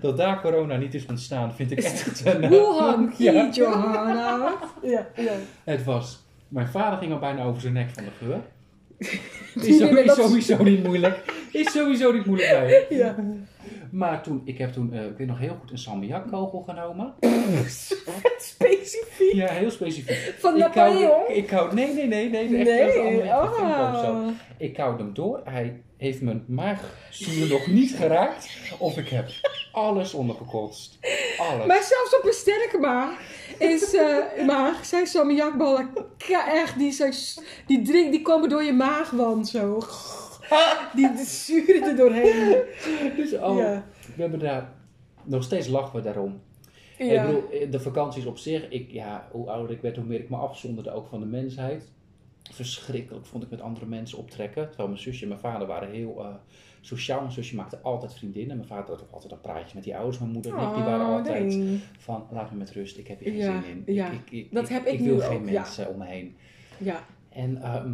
dat daar corona niet is ontstaan, vind ik echt een... Wuhan, ja. eat your heart out. Ja, ja. Het was... Mijn vader ging al bijna over zijn nek van de geur. Is, sowieso niet moeilijk. Is sowieso niet moeilijk bij je. Ja. Maar toen, ik heb toen, eh, ik weet nog heel goed, een salmiakkogel genomen. Specifiek. Ja, heel specifiek. Van Ik Napoleon? Ik hou, nee, nee, nee, nee. echt, Nee, oh. zo. Ik kauwde hem door. Hij heeft mijn maagzuur nog niet geraakt. Of ik heb alles ondergekotst. Alles. Maar zelfs op een sterke maag is eh maag, zijn salmiakballen echt, die, zijn, die, drink, die komen door je maagwand zo. Die, er doorheen. Dus, oh, Ja. we hebben daar, nog steeds lachen we daarom. Ik bedoel, eh, de vakanties op zich, ik, ja, hoe ouder ik werd, hoe meer ik me afzonderde ook van de mensheid. Verschrikkelijk vond ik met andere mensen optrekken. Terwijl mijn zusje en mijn vader waren heel eh, sociaal. Mijn zusje maakte altijd vriendinnen. Mijn vader had ook altijd een praatje met die ouders. Mijn moeder en ik, die waren Oh, altijd nee. van, laat me met rust, ik heb hier geen Ja, zin in. ja. Ik, ik, ik, Dat heb ik wil nu geen ook, mensen om me heen. Ja. En, ehm,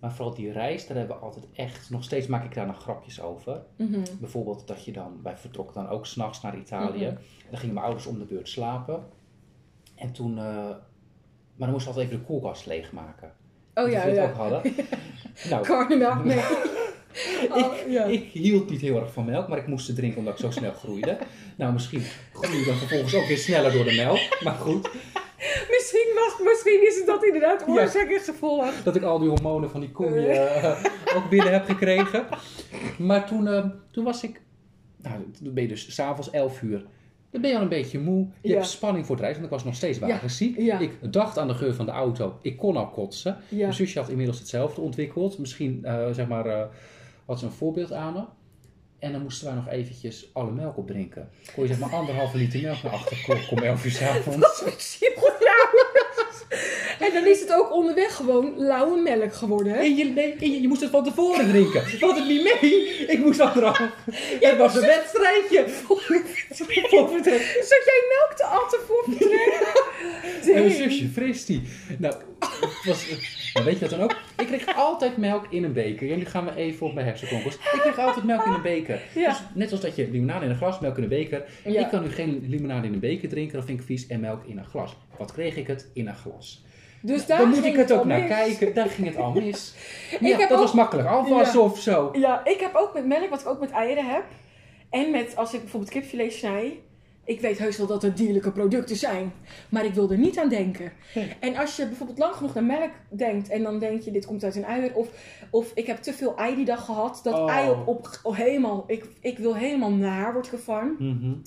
maar vooral die reis, daar hebben we altijd echt, nog steeds maak ik daar nog grapjes over. Mhm. Bijvoorbeeld dat je dan, wij vertrokken dan ook s'nachts naar Italië. Mhm. Dan gingen mijn ouders om de beurt slapen. En toen, eh, maar dan moesten we altijd even de koelkast leegmaken. Oh ja, we ja. ook hadden. nou, nee. Oh, ja. ik hield niet heel erg van melk, maar ik moest ze drinken omdat ik zo snel groeide. Nou, misschien groei je dan vervolgens ook weer sneller door de melk. Maar goed, Misschien, was, misschien is het dat inderdaad Ja. oorzaak en gevolg. dat ik al die hormonen van die koeien eh, ook binnen heb gekregen. Maar toen, eh, toen was ik, nou, toen ben je dus s'avonds 11 uur. Dan ben je al een beetje moe. Je Ja. hebt spanning voor het reizen, want ik was nog steeds wagenziek. Ja. Ik dacht aan de geur van de auto. Ik kon al kotsen. Ja. Mijn zusje had inmiddels hetzelfde ontwikkeld. Misschien, eh, zeg maar, eh, had ze een voorbeeld aan me. En dan moesten wij nog eventjes alle melk opdrinken. Kon je zeg maar anderhalve liter melk naar achter om 11 uur s'avonds. En dan is het ook onderweg gewoon lauwe melk geworden, hè? En je, nee, en je, je moest het van tevoren drinken. Ik had het niet mee. Ik moest achteraf. Het was een wedstrijdje. Zat jij melk te atten voor vertrek? En mijn zusje, fris die. Nou, was, maar weet je wat dan ook? Ik kreeg altijd melk in een beker. En nu gaan we even op mijn hersenklonkels. Ik kreeg altijd melk in een beker. Ja. Dus net als dat je limonade in een glas, melk in een beker. Ja. Ik kan nu geen limonade in een beker drinken, dat vind ik vies. En melk in een glas. Wat kreeg ik het? In een glas. Dus daar Dan moet ik het ook naar mis. kijken. Daar ging het al mis. Ja, dat ook- was makkelijk. Afwassen Ja. of zo. Ja, ik heb ook met melk, wat ik ook met eieren heb. En met, als ik bijvoorbeeld kipfilet snij. Ik weet heus wel dat het dierlijke producten zijn. Maar ik wil er niet aan denken. Nee. En als je bijvoorbeeld lang genoeg naar melk denkt. En dan denk je, dit komt uit een uier. Of, of ik heb te veel ei die dag gehad. Dat Oh. ei op, op, helemaal, ik, ik wil helemaal naar wordt gevangen.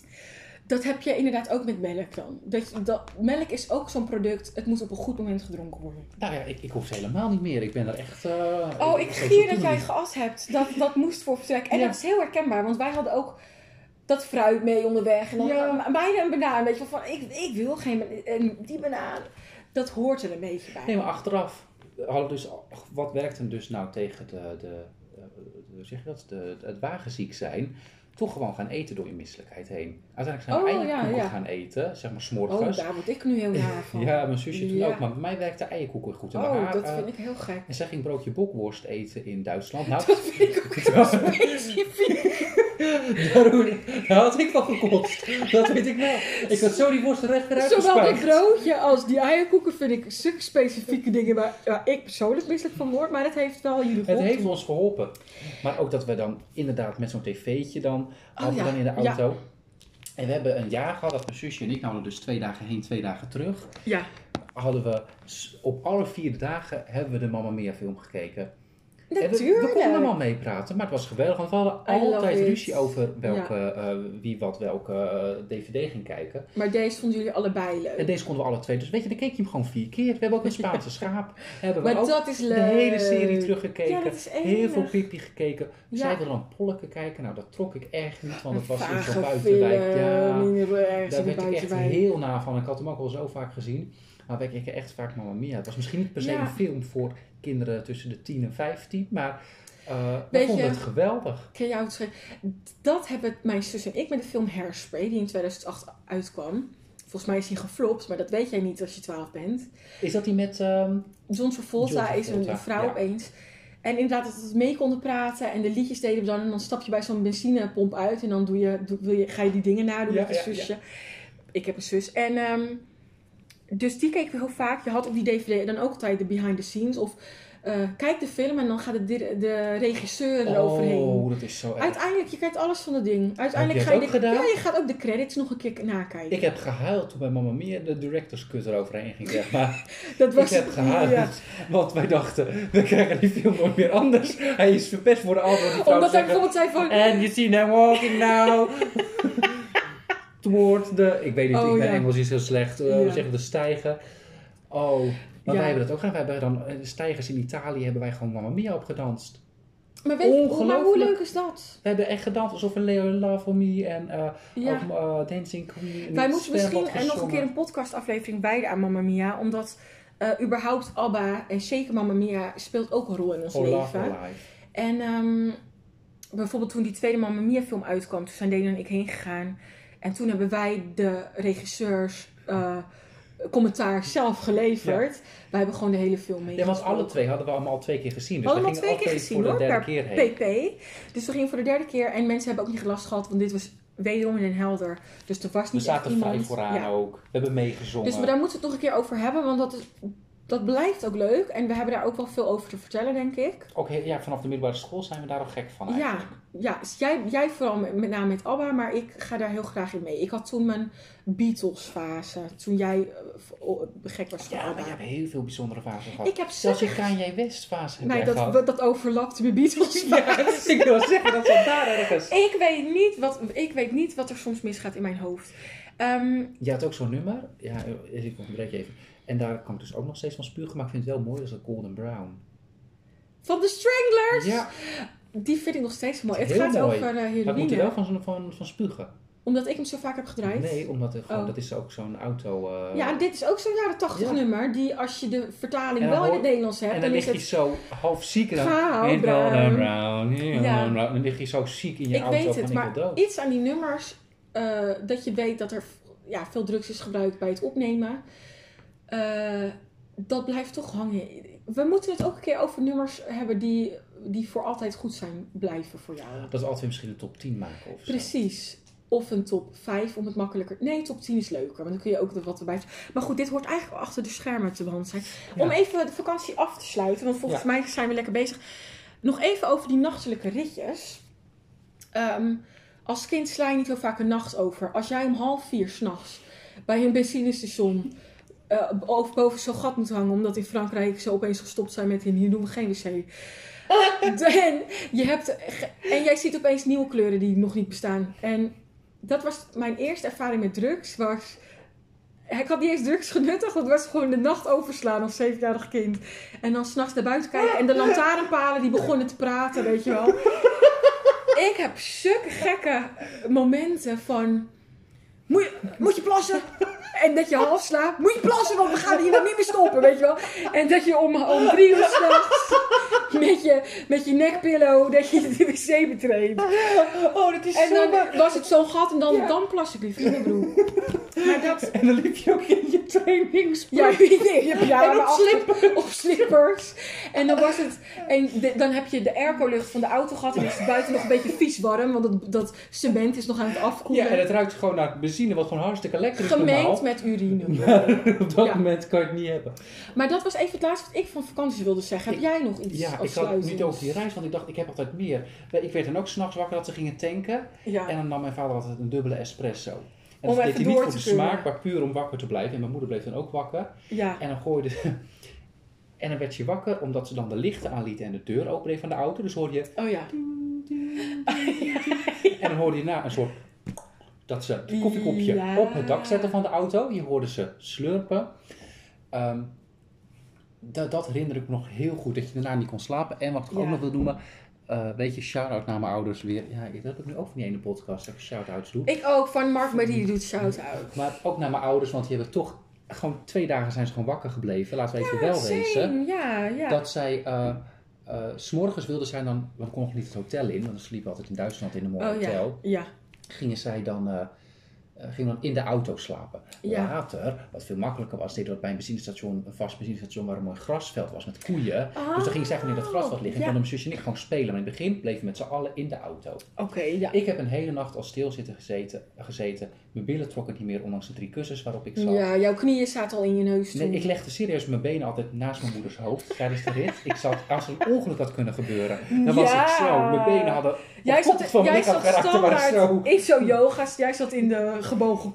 Dat heb je inderdaad ook met melk dan. Dat, je- dat, melk is ook zo'n product, het moet op een goed moment gedronken worden. Nou ja, ik, ik hoef ze helemaal niet meer. Ik ben er echt... eh, Oh, ik gier dat jij geas hebt. Dat, dat moest voor vertrek. En Ja. dat is heel herkenbaar, want wij hadden ook dat fruit mee onderweg. En dan Ja. bijna een banaan. Weet je, van ik, ik wil geen. En die banaan, dat hoort er een beetje bij. Nee, maar achteraf dus, wat werkt hem dus nou tegen de, de, eh, zeg je dat, de, het wagenziek zijn? Toch gewoon gaan eten door je misselijkheid heen. Uiteindelijk zijn we Oh, eierkoeken ja, ja. gaan eten, zeg maar Oh, s'morgens. daar word ik nu heel naar van. ja, mijn zusje toen Ja. ook, maar bij mij werkte eierkoeken goed. En Oh, haar, dat vind ik heel gek. En zij ging broodje bokworst eten in Duitsland. Nou, Dat vind ik ook heel specifiek. daar, daar had ik van gekotst. Dat weet ik wel. Ik had zo die worst recht weer Zowel dat uitgespuigd. broodje als die eierkoeken vind ik zulke specifieke dingen waar, waar ik persoonlijk misselijk van word. Maar dat heeft wel jullie Het geholpen. heeft ons geholpen. Maar ook dat we dan inderdaad met zo'n tv'tje dan, hadden Oh ja, dan in de ja. auto. En we hebben een jaar gehad dat mijn zusje en ik, nou dus twee dagen heen, twee dagen terug. Ja, Hadden we op alle vier dagen hebben we de Mamma Mia film gekeken. En we, we natuurlijk. konden allemaal meepraten, maar het was geweldig. Want we hadden I altijd ruzie over welke, eh, wie wat welke eh, dvd ging kijken. Maar deze vonden jullie allebei leuk. En deze konden we alle twee. Dus weet je, dan keek je hem gewoon vier keer. We hebben ook een Spaanse schaap. Hebben we Maar ook dat is leuk. de hele serie teruggekeken. Ja, dat is Heel veel. Pippi gekeken. Ja. Zij wilde dan Polken kijken. Nou, dat trok ik echt niet, want het was in vage zo'n buitenwijk. Ja, daar werd ik echt heel na van. Ik had hem ook al zo vaak gezien. Maar werd ik echt vaak Mamma Mia. Het was misschien niet per se Ja. een film voor kinderen tussen de 10 en 15. Maar we vonden je- het geweldig. Ken jou het? Dat hebben mijn zus en ik met de film Hairspray, die in 2008 uitkwam. Volgens mij is die geflopt, maar dat weet jij niet als je 12 bent. Is dat die met... ehm, John Travolta is een vrouw ja. opeens. En inderdaad, dat we mee konden praten en de liedjes deden we dan. En dan stap je bij zo'n benzinepomp uit en dan doe je, doe, wil je, ga je die dingen nadoen Ja, met je ja, zusje. Ik heb een zus. En ehm, dus die keken we heel vaak. Je had op die DVD dan ook altijd de behind the scenes. Of eh, kijk de film en dan gaat de, de regisseur eroverheen. Oh, dat is zo erg. Uiteindelijk, je kijkt alles van het ding. Uiteindelijk je ga je, de, ook gedaan? Ja, je gaat ook de credits nog een keer nakijken. Ik heb gehuild toen bij Mamma Mia de director's cut eroverheen ging, zeg maar. dat Ik heb gehuild, ja. want wij dachten, we krijgen die film nooit meer anders. Hij is verpest voor de vrouw Omdat hij bijvoorbeeld zei van... And you see them walking now. Toward de... Ik weet niet, Oh, ik ben ja. Engels is heel slecht. eh, We zeggen de stijgen. Oh, maar wij hebben dat ook gedaan. Wij hebben dan, eh, stijgers in Italië hebben wij gewoon Mamma Mia opgedanst. Maar, weet, maar hoe leuk is dat? We hebben echt gedanst alsof we Leo Love for Me en Ja. eh, Dancing Queen. Wij moeten misschien en nog een keer een podcastaflevering wijden aan Mamma Mia. Omdat überhaupt ABBA en zeker Mamma Mia speelt ook een rol in ons Oh, Love leven. Life. En ehm, bijvoorbeeld toen die tweede Mamma Mia film uitkwam, toen zijn Dana en ik heen gegaan. En toen hebben wij de regisseurs eh, commentaar zelf geleverd. Wij hebben gewoon de hele film Ja, meegesproken. want alle twee hadden we allemaal twee keer gezien. Dus Allemaal we twee keer gezien voor de hoor, derde per keer heen. pp. Dus we gingen voor de derde keer en mensen hebben ook niet gelast gehad, want dit was wederom in een helder. Dus er was We niet echt zaten vrij vooraan Ja. ook. We hebben meegezongen. Dus we, daar moeten we het nog een keer over hebben, want dat, is, dat blijft ook leuk. En we hebben daar ook wel veel over te vertellen, denk ik. Ook ja, vanaf de middelbare school zijn we daar ook gek van Ja, eigenlijk. ja dus jij, jij vooral met, met name met ABBA, maar ik ga daar heel graag in mee. Ik had toen mijn Beatles-fase, toen jij eh, gek was van Ja, ABBA. maar je hebt heel veel bijzondere fasen gehad. Ik heb Zelfs je Kanye West fase heb Nee, dat, gehad. dat overlapte met Beatles. Ja, ik wil zeggen, dat zat daar ergens. Ik weet, niet wat, ik weet niet wat er soms misgaat in mijn hoofd. Ehm, Je had ook zo'n nummer. Ja, ik ontbreek je even. En daar kan ik dus ook nog steeds van spugen. Maar ik vind het wel mooi, is dat Golden Brown. van de Stranglers. Ja, Die vind ik nog steeds mooi. Het gaat mooi. over uh, maar ik moet er heroïne. wel van, van, van spugen. Omdat ik hem zo vaak heb gedraaid. Nee, omdat er gewoon, Oh. dat is ook zo'n auto... eh, Ja, en dit is ook zo'n jaren 80 Ja. nummer. Die als je de vertaling wel in het Nederlands hebt, En dan, dan lig je het... zo half ziek. En dan, Brown. Golden Brown, ja. Dan lig je zo ziek in je Ik auto weet van het, ik maar dood. iets aan die nummers, eh, dat je weet dat er ja, veel drugs is gebruikt bij het opnemen, eh, dat blijft toch hangen. We moeten het ook een keer over nummers hebben die, die voor altijd goed zijn blijven voor jou. Dat is altijd misschien een top 10 maken of zo. Precies. Of een top 5 om het makkelijker. Nee, top 10 is leuker, want dan kun je ook er wat erbij. Maar goed, dit hoort eigenlijk achter de schermen te. Ja. Om even de vakantie af te sluiten, want volgens Ja. mij zijn we lekker bezig. Nog even over die nachtelijke ritjes. Ehm, als kind sla je niet heel vaak een nacht over. Als jij om half vier s'nachts bij een benzinestation eh, boven, boven zo'n gat moet hangen, omdat in Frankrijk ze opeens gestopt zijn met hier doen we geen wc. en, je hebt, en jij ziet opeens nieuwe kleuren die nog niet bestaan. En dat was mijn eerste ervaring met drugs. Was, ik had niet eens drugs genuttigd. Dat was gewoon de nacht overslaan als zevenjarig kind. En dan s'nachts naar buiten kijken. En de lantaarnpalen die begonnen te praten, weet je wel. Ik heb zulke gekke momenten van... Moet je, moet je plassen? En dat je half slaapt. Moet je plassen, want we gaan hier nou niet meer stoppen, weet je wel. En dat je om, om drie uur s'nachts met je, met je nekpillow, dat je de wc betreedt. Oh, dat is En zo... dan was het zo'n gat en dan, Ja. dan plas ik liever in mijn broek. Maar dat... En dan liep je ook in je trainingsbroek. Ja, je ja, En op slippers. Op slippers. En dan was het... En de- dan heb je de airco-lucht van de auto gehad en is het buiten nog een beetje vies warm, want dat, dat cement is nog aan het afkoelen. Ja, en het ruikt gewoon naar benzine, wat gewoon hartstikke lekker is Gemengd normaal. Met urine. Maar op dat Ja. moment kan je het niet hebben. Maar dat was even het laatste wat ik van vakantie wilde zeggen. Heb Ik- jij nog iets Ja, ik had niet over die reis, want ik dacht, ik heb altijd meer. Ik werd dan ook s'nachts wakker dat ze gingen tanken. Ja. En dan nam mijn vader altijd een dubbele espresso. En Om dat deed hij niet voor de kunnen. smaak, maar puur om wakker te blijven. En mijn moeder bleef dan ook wakker. ja. En dan gooide En dan werd je wakker omdat ze dan de lichten aanlieten en de deur opendeed van de auto. Dus hoorde je... Oh ja. En dan hoorde je na een soort... Dat ze het koffiekopje Ja. op het dak zetten van de auto. Je hoorde ze slurpen. Ehm, dat, dat herinner ik me nog heel goed. Dat je daarna niet kon slapen. En wat ik ook Ja. nog wil noemen... eh, weet je, shout-out naar mijn ouders weer. Ja, dat heb ik nu ook van die ene podcast. Dat ik shout-outs doe. Ik ook, van Mark Marie die doet shout-out. Maar ook naar mijn ouders. Want die hebben toch... Gewoon twee dagen zijn ze gewoon wakker gebleven. Laten we even wel wezen. Same, ja, ja. dat zij eh eh, s'morgens wilden zij dan, want ik kon nog niet het hotel in, want ze sliepen altijd in Duitsland in een mooi oh ja. hotel, Ja. Gingen zij dan, eh, gingen dan in de auto slapen. Ja. Later, wat veel makkelijker was, deden we dat bij een benzinestation, een vast benzinestation waar een mooi grasveld was met koeien. dus dan gingen zij gewoon in dat grasveld liggen en konden mijn zusje en ik gewoon spelen. Maar in het begin bleven we met z'n allen in de auto. Oké, ja. Ik heb een hele nacht al stil zitten gezeten, gezeten. Mijn billen trokken niet meer, ondanks de drie kussens waarop ik zat. Ja, jouw knieën zaten al in je neus. Nee, ik legde serieus mijn benen altijd naast mijn moeders hoofd tijdens de rit. Ik zat, als er een ongeluk had kunnen gebeuren, dan was ik zo. Mijn benen hadden Jij zat, jij zat standaard zo. in zo'n yoga's. Jij zat in de gebogen.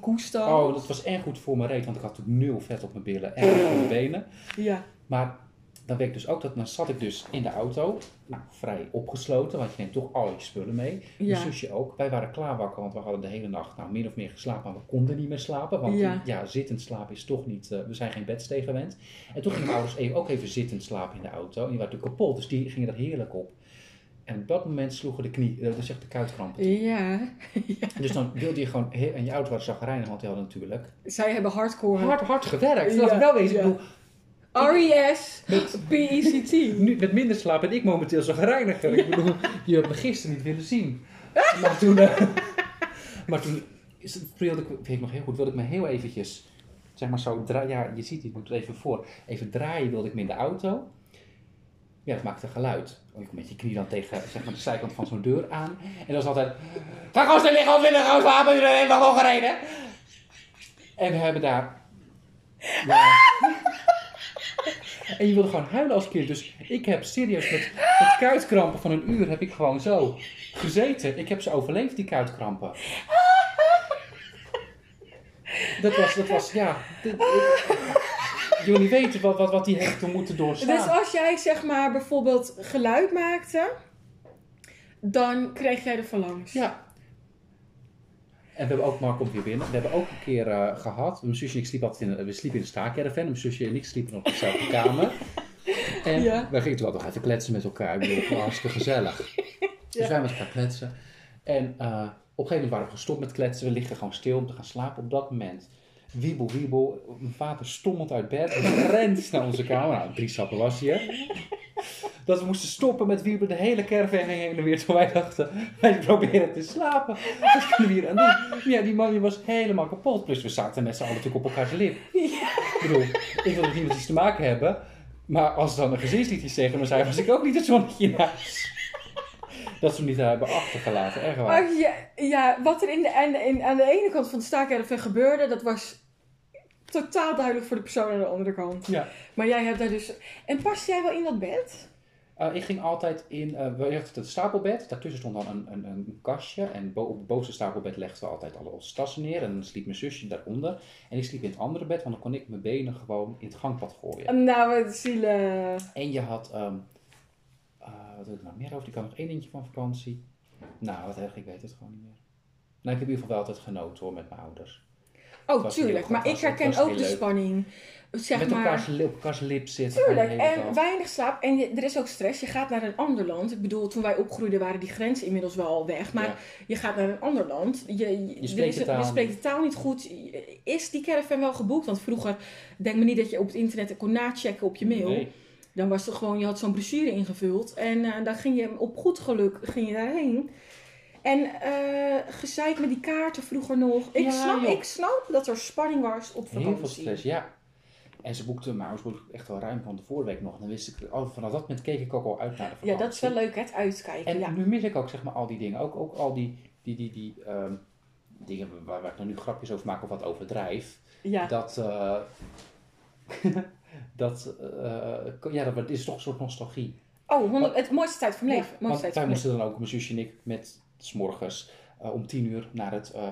Oh, dat was echt goed voor mijn reet, want ik had natuurlijk nul vet op mijn billen en op mijn benen. Ja. Maar dan weet ik dus ook dat, dan zat ik dus in de auto, nou, vrij opgesloten, want je neemt toch al je spullen mee. Mijn Ja. zusje ook. Wij waren klaar wakker, want we hadden de hele nacht nou, min of meer geslapen, maar we konden niet meer slapen. Want Ja. ja, zittend slapen is toch niet, eh, we zijn geen bedstee gewend. En toen gingen mijn ouders even, ook even zittend slapen in de auto. En die waren natuurlijk kapot, dus die gingen er heerlijk op. En op dat moment sloegen de knie, eh, dus echt de kuitkrampen. Ja. Dus dan wilde je gewoon, en je ouders waren zagrijnig, want die hadden natuurlijk Zij hebben hardcore. hard, hard gewerkt. Ja, Laat ik wel wezen, ja. ik R.E.S. P.E.C.T. nu, met minder slaap ben ik momenteel zagrijniger. Ik bedoel, je had me gisteren niet willen zien. Maar toen, eh, maar toen is het, wilde ik, weet ik nog heel goed, wilde ik me heel eventjes, zeg maar zo, draaien, ja, je ziet, ik moet het even voor, even draaien wilde ik me in de auto. Ja, het maakte geluid. Oh, je komt met je knie dan tegen zeg maar, de zijkant van zo'n deur aan. En dat was altijd, ga gewoon liggen, of willen gewoon slapen, jullie hebben gereden. En we hebben daar, ja, en je wilde gewoon huilen als kind. Dus ik heb serieus met, kuitkrampen van een uur heb ik gewoon zo gezeten. Ik heb ze overleefd, die kuitkrampen. Dat was, dat was, ja. Je wil niet weten wat, wat, wat die heeft toen moeten doorstaan. Dus als jij zeg maar bijvoorbeeld geluid maakte, dan kreeg jij de verlangens. Ja. En we hebben ook, Mark komt weer binnen, we hebben ook een keer eh, gehad, mijn zusje en ik sliepen altijd in, we sliepen in de staakerven, mijn zusje en ik sliepen op dezelfde kamer. En Ja. wij gingen toen altijd nog even kletsen met elkaar, ik bedoel, het was hartstikke gezellig. Dus Ja. wij met elkaar kletsen. En eh, op een gegeven moment waren we gestopt met kletsen, we liggen gewoon stil om te gaan slapen. Op dat moment, wiebel, wiebel, mijn vader stommelt uit bed, rent naar onze kamer, nou, drie sappen was hij hè. Dat we moesten stoppen met wiebelen, de hele caravan ging heen en weer. Toen wij dachten, wij proberen te slapen. Wat kunnen we hier aan doen? Ja, die man die was helemaal kapot. Plus we zaten met z'n allen natuurlijk op elkaars lip. Ik bedoel, ik wilde niet met iets te maken hebben. Maar als dan een gezinslied iets tegen me zei, was ik ook niet het zonnetje in huis. Dat ze hem niet hebben achtergelaten, echt waar. Oh, ja, ja, wat er in de, aan, de, in, aan de ene kant van de staakerven gebeurde, dat was totaal duidelijk voor de persoon aan de andere kant. Ja. Maar jij hebt daar dus... En paste jij wel in dat bed? Eh, ik ging altijd in, we hadden het stapelbed, daartussen stond dan een, een, een kastje. En bo- op het bovenste stapelbed legden we altijd alle onze tassen neer. En dan sliep mijn zusje daaronder. En ik sliep in het andere bed, want dan kon ik mijn benen gewoon in het gangpad gooien. Nou, wat zielen. En je had, ehm eh, wat wil ik nog meer over? Ik had nog één eentje van vakantie. Nou, wat erg, ik weet het gewoon niet meer. Nou, ik heb in ieder geval wel altijd genoten hoor, met mijn ouders. Oh, tuurlijk. maar ik herken ook de leuk. spanning. Zeg met maar. elkaars lip, elkaars lip zitten. Tuurlijk, en dag. weinig slaap. En je- er is ook stress. Je gaat naar een ander land. Ik bedoel, toen wij opgroeiden waren die grenzen inmiddels wel al weg. Maar Ja. je gaat naar een ander land. Je, je, spreekt de taal je spreekt de taal niet goed. Is die caravan wel geboekt? Want vroeger, denk me niet dat je op het internet kon nachecken op je mail. Nee. Dan was het gewoon, je had zo'n brochure ingevuld. En eh, dan ging je op goed geluk ging je daarheen. En eh gezeik met die kaarten vroeger nog. Ik, Ja, snap, joh. ik snap dat er spanning was op Heel veel vakantie. stress, ja. En ze boekten, maar ouders boekten echt wel ruim van de vorige week nog. Dan wist ik, oh, vanaf dat moment keek ik ook al uit naar de vakantie. Ja, dat is wel leuk, hè, het uitkijken. En ja. nu mis ik ook zeg maar al die dingen. Ook, ook al die, die, die, die ehm, dingen waar, waar ik nu grapjes over maak of wat overdrijf. ja. Dat, eh, dat, eh, ja, dat is toch een soort nostalgie. Oh, 100, het mooiste tijd van mijn leven. Tijd wij moesten dan ook, mijn zusje en ik, met s morgens eh, om tien uur naar het, eh,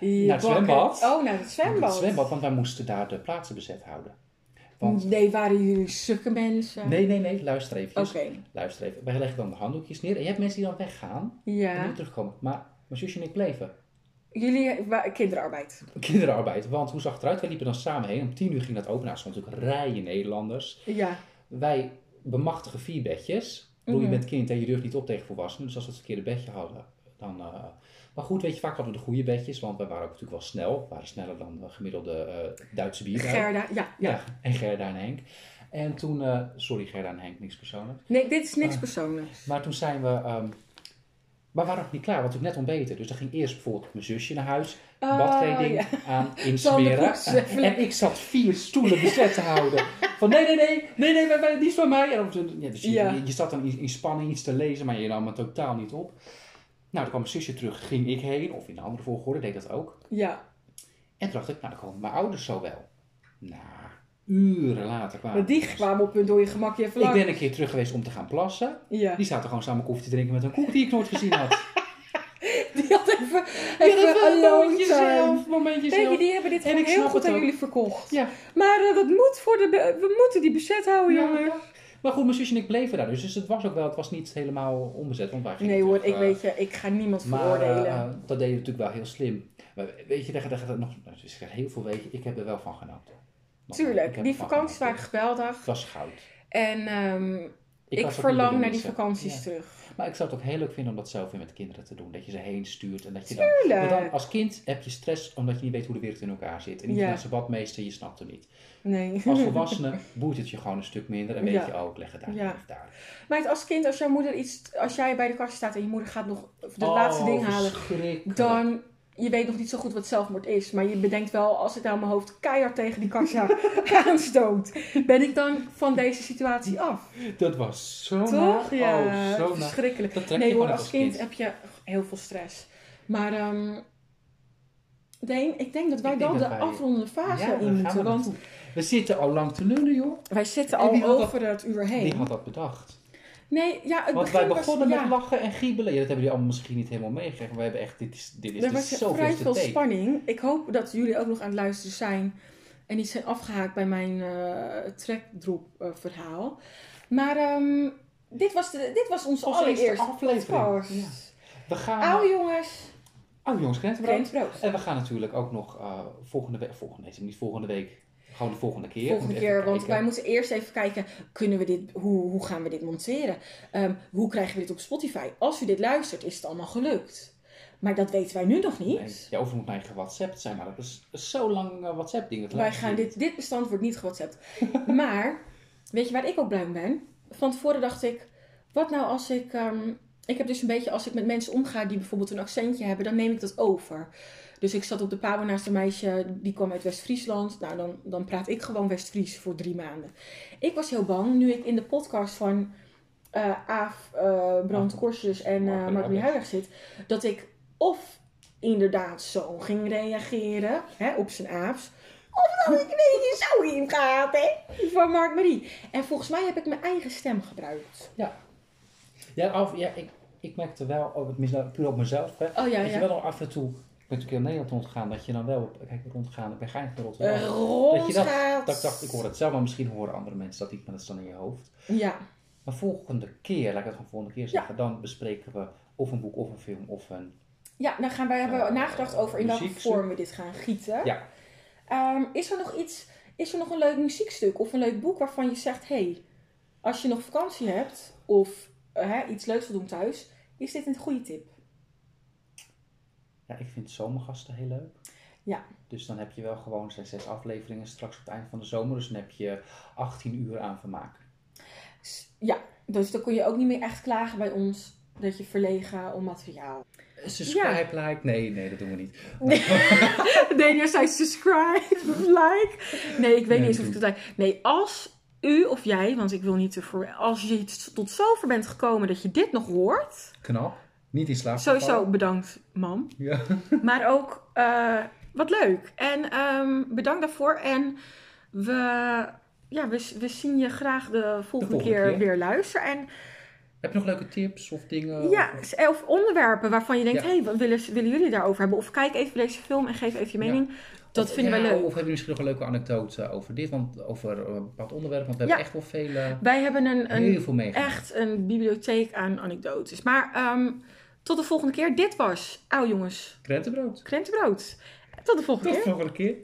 eh, naar het zwembad. Oh, naar het zwembad. het zwembad. Want wij moesten daar de plaatsen bezet houden. Want, Nee, waren jullie sukke mensen? nee, nee, nee, luister even. Oké, Luister even. Wij leggen dan de handdoekjes neer. En je hebt mensen die dan weggaan en ja. niet terugkomen. Maar mijn zusje en ik bleven. Jullie kinderarbeid. Kinderarbeid. Want hoe zag het eruit? Wij liepen dan samen heen. Om tien uur ging dat open. Nou, er stonden natuurlijk rijen Nederlanders. Ja. Wij bemachtigen vier bedjes. Bedoel, Mhm. je bent kind en je durft niet op tegen volwassenen. Dus als we het verkeerde bedje hadden, dan... eh, maar goed, weet je, vaak hadden we de goede bedjes. Want wij waren ook natuurlijk wel snel. We waren sneller dan de gemiddelde eh, Duitse bierbuik. Gerda, ja, ja. Ja, en Gerda en Henk. En toen... eh, sorry Gerda en Henk, niks persoonlijk. Nee, dit is niks persoonlijks. Maar toen zijn we... ehm, maar we waren nog niet klaar, want toen net ontbeten. Dus dan ging eerst bijvoorbeeld mijn zusje naar huis. Oh, badkleding ja. aan insmeren. Even En ik zat vier stoelen bezet te houden. Van nee, nee, nee, nee, nee, wij- is van mij. En dan, ja, dus je, Ja. je, je zat dan in, in spanning iets te lezen, maar je nam het totaal niet op. Nou, dan kwam mijn zusje terug, ging ik heen, of in een andere volgorde, deed dat ook. Ja, En toen dacht ik, nou, dan komen mijn ouders zo wel. Nou, uren later kwamen maar die kwamen op door je gemak je Ik ben een keer terug geweest om te gaan plassen. Ja. Die zaten gewoon samen koffie te drinken met een koek die ik nooit gezien had. Die had even, Ja, even een momentje time. zelf, momentje je, die hebben dit gewoon heel goed aan ook. jullie verkocht. Ja. Maar eh, dat moet voor de... We moeten die bezet houden, Ja, jongen. Maar goed, mijn zusje en ik bleven daar dus. Dus het was ook wel, het was niet helemaal onbezet. Want wij gingen Nee hoor, terug, ik eh, weet je, ik ga niemand Maar veroordelen. eh, dat deed je natuurlijk wel heel slim. Maar weet je, daar, gaat het nog, er heel veel weet je, ik heb er wel van genoten. Tuurlijk, die vakanties waren geweldig. Het was goud. En ehm, ik, verlang naar die vakanties terug. Maar ik zou het ook heel leuk vinden om dat zelf weer met kinderen te doen. Dat je ze heen stuurt. En dat je dan, dan als kind heb je stress omdat je niet weet hoe de wereld in elkaar zit. En niet Ja. als een badmeester, je snapt het niet. Nee. Als volwassene boeit het je gewoon een stuk minder. En weet Ja. je ook, leg het daar, Ja. daar. Maar het als kind, als jouw moeder iets... Als jij bij de kast staat en je moeder gaat nog de Oh, laatste ding halen... Dan... Je weet nog niet zo goed wat zelfmoord is. Maar je bedenkt wel, als ik nou mijn hoofd keihard tegen die kassa aanstoot... Ben ik dan van deze situatie af? Dat was zo Toch? naar. Ja, Oh, zo verschrikkelijk. Dat trek Nee hoor, als kind heb je heel veel stress. Maar ehm Deen, ik denk dat wij Ik denk dan dat de wij- afrondende fase Ja, in moeten. we Want. We zitten al lang te lullen, joh. wij zitten En al had dat- over het uur heen. Wie had dat bedacht? Nee, ja, het Want wij was- begonnen ja, met lachen en giebelen. Ja, dat hebben jullie allemaal misschien niet helemaal meegekregen. Maar we hebben echt, dit is, dit is Er was vrij veel take. spanning. Ik hoop dat jullie ook nog aan het luisteren zijn. En niet zijn afgehaakt bij mijn trekdrop eh, verhaal. Maar ehm, dit, was de, dit was onze Onze eerste allereerste aflevering. Ja. We gaan... Auw jongens, Oh jongens, krentenbrood. Brent En we gaan natuurlijk ook nog eh, volgende week... Volgende, nee, niet volgende week. Gewoon de volgende keer. volgende keer. Want wij moeten eerst even kijken, kunnen we dit, hoe, hoe gaan we dit monteren? Ehm, hoe krijgen we dit op Spotify? Als u dit luistert, is het allemaal gelukt. Maar dat weten wij nu nog niet. Nee, ja, of het moet mij gewhatsappt zijn. Maar dat is zo lang eh, WhatsApp-dingen. Wij gaan dit, dit bestand wordt niet gewhatsappt. maar, weet je waar ik ook blij mee ben? Van tevoren dacht ik, wat nou als ik... ehm, ik heb dus een beetje, als ik met mensen omga die bijvoorbeeld een accentje hebben, dan neem ik dat over. Dus ik zat op de pabo naast een meisje, die kwam uit West-Friesland. Nou, dan, dan praat ik gewoon West-Fries voor drie maanden. Ik was heel bang, nu ik in de podcast van eh Aaf, eh Brand Korsjes en Mark eh Mark Huilig. Huilig zit, dat ik of inderdaad zo ging reageren, hè, op zijn Aafs, of dat ik een beetje zo in gaat, hè, van Mark Marie. En volgens mij heb ik mijn eigen stem gebruikt. Ja, af, ja ik, ik merkte wel, oh, tenminste puur op mezelf. Hè, Oh ja, dat je ja. wel nog af en toe... Ik ben natuurlijk in Nederland rondgegaan. Dat je dan wel... op- Kijk, rondgegaan. Ik ben naar Rotterdam. Eh, dat je dat, dat ik dacht, ik hoor het zelf, maar misschien horen andere mensen dat niet, maar dat is dan in je hoofd. Ja, Maar volgende keer, laat ik het gewoon volgende keer zeggen, dan bespreken we of een boek of een film of een Ja, dan gaan wij hebben Eh, nagedacht over in welke vorm we dit gaan gieten. Ja. Ehm, is er nog iets, is er nog een leuk muziekstuk of een leuk boek waarvan je zegt, hé, hey, als je nog vakantie hebt of eh, hè, iets leuks wil doen thuis, is dit een goede tip? Ja, ik vind zomergasten heel leuk. Ja. Dus dan heb je wel gewoon zes, zes afleveringen straks op het eind van de zomer. Dus dan heb je 18 uur aan vermaak. S- Ja, dus dan kun je ook niet meer echt klagen bij ons dat je verlegen om materiaal. Subscribe, like. Nee, nee, dat doen we niet. Nee, jij zei subscribe, like. Nee, ik weet Nee, niet eens of ik het zei. Nee, als u of jij, want ik wil niet te voor. Als je tot zover bent gekomen dat je dit nog hoort. Knap. Niet in slaap. Sowieso bedankt, mam. Ja. Maar ook, eh, wat leuk. En ehm, bedankt daarvoor. En we, ja, we, we zien je graag de volgende, volgende keer, keer. weer luisteren. En Heb je nog leuke tips of dingen? ja, Of- of onderwerpen waarvan je denkt, Ja. hé, wat willen, willen jullie daarover hebben? Of kijk even deze film en geef even je Ja. mening. Dat Of- vinden ja, wij leuk. Of hebben jullie misschien nog een leuke anekdote over dit? Want over een bepaald onderwerp. Want we Ja. hebben echt wel veel, eh, Wij hebben een, een, heel veel meegemaakt. echt een bibliotheek aan anekdotes. Maar ehm, tot de volgende keer. Dit was, auw jongens, Krentenbrood. krentenbrood. Tot de volgende Tot keer. de volgende keer.